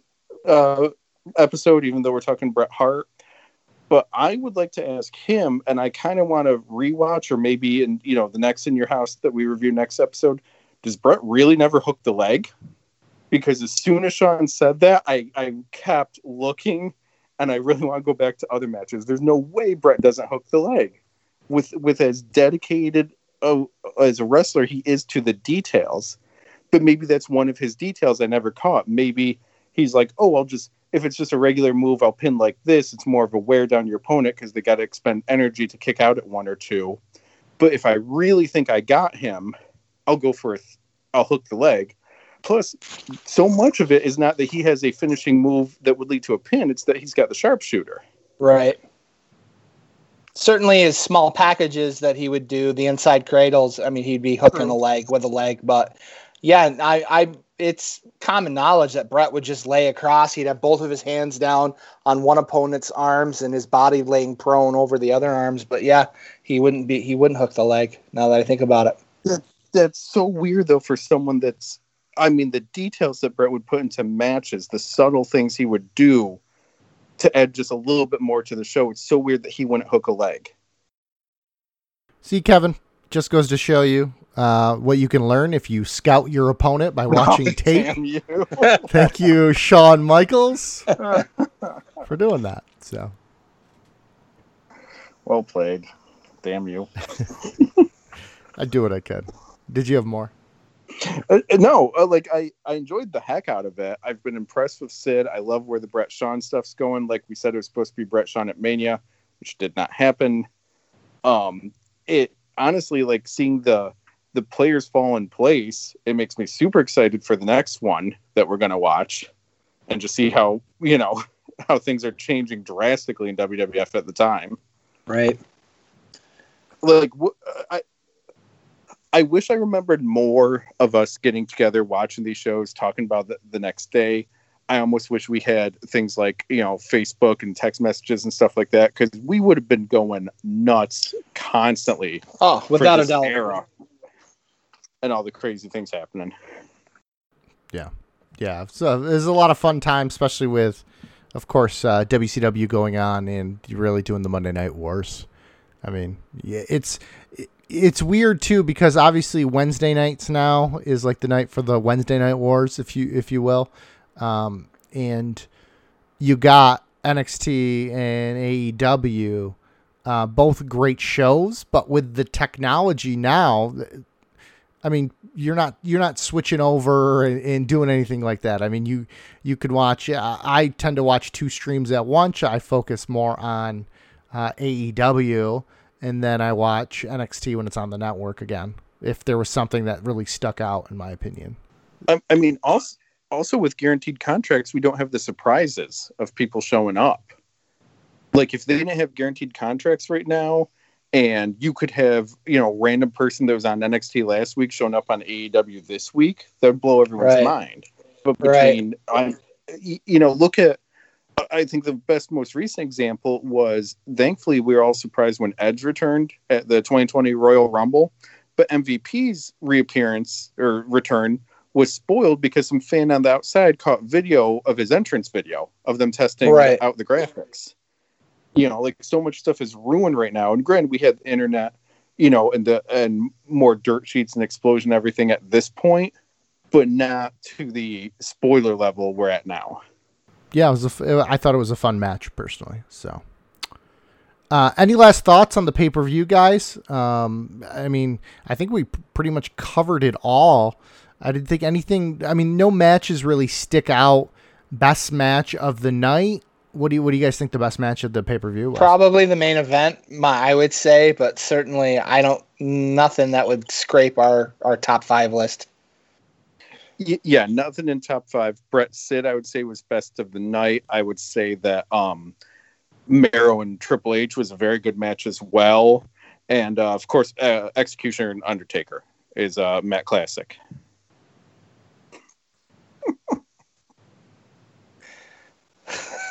uh, episode, even though we're talking Bret Hart. But I would like to ask him, and I kind of want to rewatch, or maybe in you know the next in your house that we review next episode. Does Bret really never hook the leg? Because as soon as Shawn said that, I, I kept looking, and I really want to go back to other matches. There's no way Bret doesn't hook the leg with with as dedicated uh, as a wrestler he is to the details. But maybe that's one of his details I never caught. Maybe he's like, oh, I'll just if it's just a regular move, I'll pin like this. It's more of a wear down your opponent because they got to expend energy to kick out at one or two. But if I really think I got him, I'll go for a th- I'll hook the leg. Plus, so much of it is not that he has a finishing move that would lead to a pin; it's that he's got the sharpshooter. Right certainly his small packages that he would do, the inside cradles. I mean, he'd be hooking a leg with a leg, but yeah, I, I, it's common knowledge that Bret would just lay across. He'd have both of his hands down on one opponent's arms and his body laying prone over the other arms. But yeah, he wouldn't be, he wouldn't hook the leg. Now that I think about it, that, that's so weird though for someone that's. I mean, the details that Bret would put into matches, the subtle things he would do to add just a little bit more to the show. It's so weird that he wouldn't hook a leg. See, Kevin, just goes to show you uh, what you can learn if you scout your opponent by [LAUGHS] watching oh, tape. You. [LAUGHS] Thank you, Shawn Michaels, [LAUGHS] for doing that. So, well played. Damn you. I do what I could. Did you have more? Uh, uh, no, uh, like I, I enjoyed the heck out of it. I've been impressed with Sid. I love where the Bret Shawn stuff's going. Like we said, it was supposed to be Bret Shawn at Mania, which did not happen. Um, it honestly, like seeing the the players fall in place, it makes me super excited for the next one that we're gonna watch, and just see how you know [LAUGHS] how things are changing drastically in WWF at the time. Right. Like, what I I wish I remembered more of us getting together, watching these shows, talking about the, the next day. I almost wish we had things like you know Facebook and text messages and stuff like that because we would have been going nuts constantly. Oh, without a doubt. Era and all the crazy things happening. Yeah, yeah. So there's a lot of fun time, especially with, of course, uh, WCW going on and really doing the Monday Night Wars. I mean, yeah, it's it's weird too because obviously Wednesday nights now is like the night for the Wednesday night wars, if you if you will, um, and you got NXT and AEW, uh, both great shows, but with the technology now, I mean, you're not you're not switching over and, and doing anything like that. I mean, you you could watch. Uh, I tend to watch two streams at once. I focus more on uh, AEW and then I watch NXT when it's on the network again. If there was something that really stuck out, in my opinion. I, I mean, also also with guaranteed contracts, we don't have the surprises of people showing up. Like if they didn't have guaranteed contracts right now, and you could have you know random person that was on NXT last week showing up on AEW this week, that would blow everyone's right. mind. But between, right. Um, you know, look at I think the best, most recent example was thankfully we were all surprised when Edge returned at the 2020 Royal Rumble, but MVP's reappearance or return was spoiled because some fan on the outside caught video of his entrance video of them testing Right. out the graphics. You know, like so much stuff is ruined right now. And granted, we had the internet, you know, and the and more dirt sheets and explosion and everything at this point, but not to the spoiler level we're at now. Yeah, it was. F- I thought it was a fun match personally. So, uh, any last thoughts on the pay per view, guys? Um, I mean, I think we p- pretty much covered it all. I didn't think anything. I mean, no matches really stick out. Best match of the night. What do you What do you guys think the best match of the pay per view was? Probably the main event, my I would say, but certainly I don't nothing that would scrape our our top five list. Yeah, nothing in top five. Bret Sid, I would say, was best of the night. I would say that um, Mero and Triple H was a very good match as well. And uh, of course, uh, Executioner and Undertaker is uh, Matt Classic.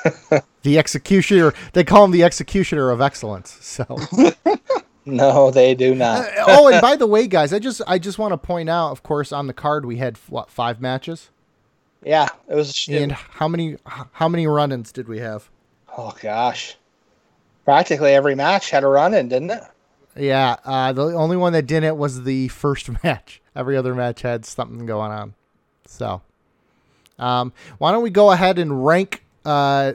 [LAUGHS] The executioner. They call him the executioner of excellence. So. [LAUGHS] [LAUGHS] No, they do not. Uh, oh, and by the way, guys, I just I just want to point out, of course, on the card we had what five matches, Yeah, it was. and how many how many run-ins did we have? oh gosh, practically every match had a run in, didn't it? Yeah, uh, the only one that didn't was the first [LAUGHS] match. Every other match had something going on. So, um, why don't we go ahead and rank uh,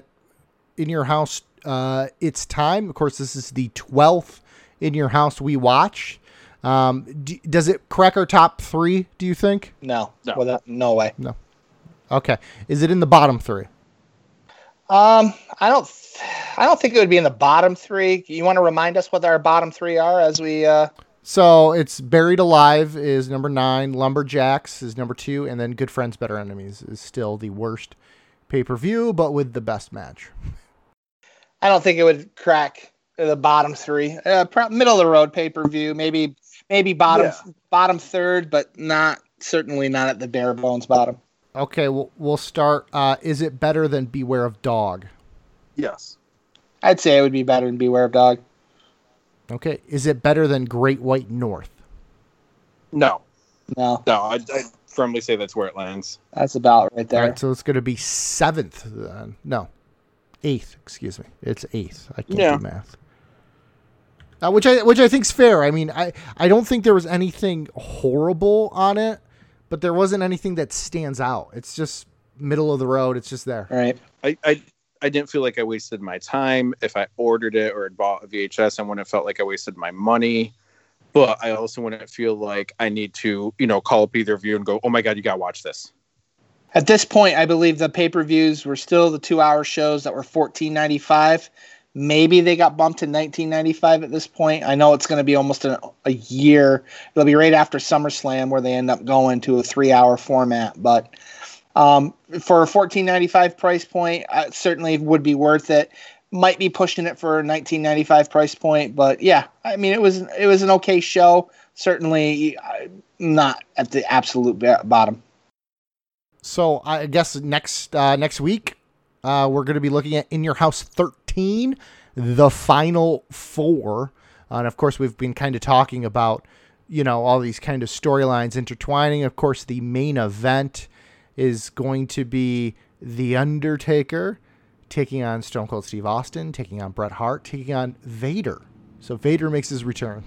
in your house? Uh, it's time. Of course, this is the twelfth in your house we watch. Um, d- does it crack our top three? Do you think? No, No. Without- no way. No. Okay, is it in the bottom three? Um, I don't, th- I don't think it would be in the bottom three. You want to remind us what our bottom three are as we? uh So it's Buried Alive is number nine, Lumberjacks is number two, and then Good Friends, Better Enemies is still the worst pay per view, but with the best match. I don't think it would crack the bottom three. Uh, pro- middle of the road pay per view, maybe, maybe bottom, Yeah. bottom third, but not certainly not at the bare bones bottom. Okay, we'll, we'll start. Uh, is it better than Beware of Dog? Yes. I'd say it would be better than Beware of Dog. Okay, is it better than Great White North? No. No, No, I, I firmly say that's where it lands. that's about right All there. right, so it's going to be seventh then. No, eighth. Excuse me. It's eighth. I can't Yeah. do math. Uh, which I which I think's fair. I mean, I I don't think there was anything horrible on it, but there wasn't anything that stands out. It's just middle of the road. It's just there. Right. I, I I didn't feel like I wasted my time. If I ordered it or had bought a VHS, I wouldn't have felt like I wasted my money. But I also wouldn't feel like I need to, you know, call up either of you and go, "Oh my god, you gotta watch this." At this point, I believe the pay per views were still the two hour shows that were fourteen ninety five. Maybe they got bumped ninety five at this point. I know it's going to be almost a, a year. It'll be right after SummerSlam where they end up going to a three hour format. But um, for a fourteen ninety five price point, certainly would be worth it. Might be pushing it for a nineteen ninety five price point, but yeah, I mean it was it was an okay show. Certainly uh, not at the absolute bottom. So I guess next uh, next week uh, we're going to be looking at In Your House 13, the final four, and of course we've been kind of talking about you know all these kind of storylines intertwining. Of course, the main event is going to be The Undertaker taking on Stone Cold Steve Austin, taking on Bret Hart, taking on Vader. So Vader makes his return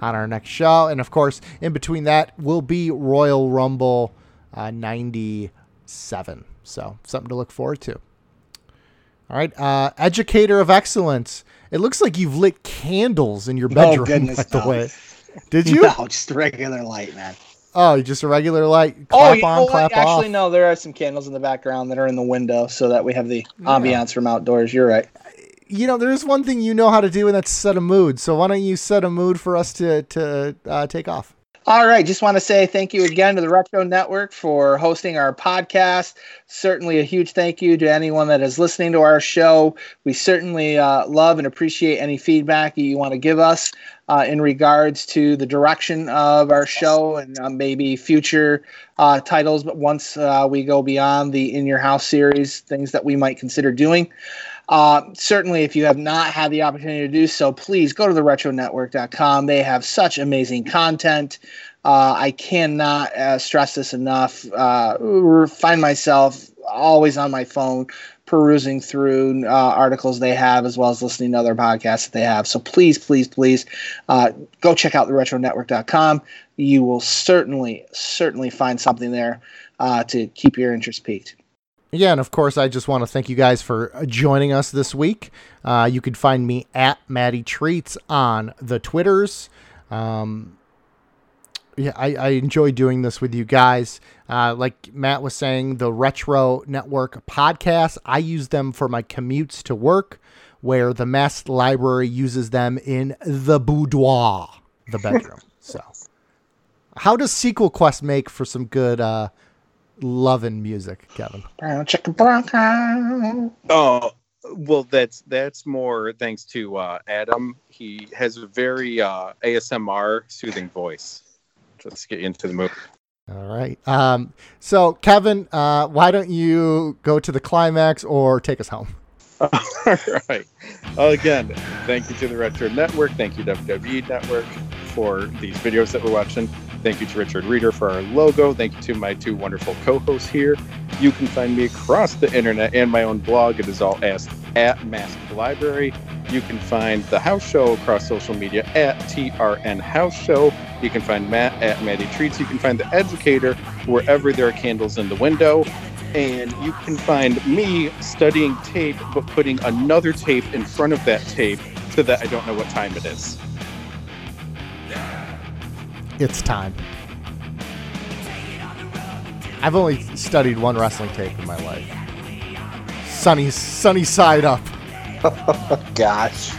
on our next show. And of course, in between that will be Royal Rumble uh, 97. So something to look forward to. All right. Uh, Educator of Excellence. It looks like you've lit candles in your bedroom, Oh goodness, by the no. way. Did you? [LAUGHS] No, just a regular light, man. Oh, just a regular light. Oh, Clap you on, know what? clap Actually, off. no. There are some candles in the background that are in the window, so that we have the ambiance from outdoors. You're right. You know, there is one thing you know how to do, and that's set a mood. So why don't you set a mood for us to to uh, take off? All right. Just want to say thank you again to the Retro Network for hosting our podcast. Certainly a huge thank you to anyone that is listening to our show. We certainly uh, love and appreciate any feedback that you want to give us uh, in regards to the direction of our show and uh, maybe future uh, titles. But once uh, we go beyond the In Your House series, things that we might consider doing. Uh, certainly, if you have not had the opportunity to do so, please go to the retronetwork.com. They have such amazing content. Uh, I cannot uh, stress this enough. Uh, find myself always on my phone perusing through uh, articles they have as well as listening to other podcasts that they have. So please, please, please uh, go check out the retronetwork.com. You will certainly, certainly find something there to keep your interest peaked. Yeah, and of course, I just want to thank you guys for joining us this week. Uh, you can find me at Matty Treats on the Twitters. Um, yeah, I, I enjoy doing this with you guys. Uh, like Matt was saying, the Retro Network podcast, I use them for my commutes to work, where the Masked Library uses them in the boudoir, the bedroom. [LAUGHS] so, how does Sequel Quest make for some good uh, loving music, Kevin? Brown chicken bronco. Oh, well, that's that's more thanks to uh, Adam. He has a very uh, ASMR soothing voice let's get into the movie. All right. Um, so, Kevin, uh, why don't you go to the climax or take us home? [LAUGHS] All right. Again, thank you to the Retro Network. Thank you, WWE Network, for these videos that we're watching. Thank you to Richard Reeder for our logo. Thank you to my two wonderful co hosts here. You can find me across the internet and my own blog. It is all asked at Masked Library. You can find the house show across social media at TRN House Show. You can find Matt at Matty Treats. You can find the educator wherever there are candles in the window. And you can find me studying tape, but putting another tape in front of that tape so that I don't know what time it is. It's time. I've only studied one wrestling tape in my life. Sunny, sunny side up. [LAUGHS] Gosh.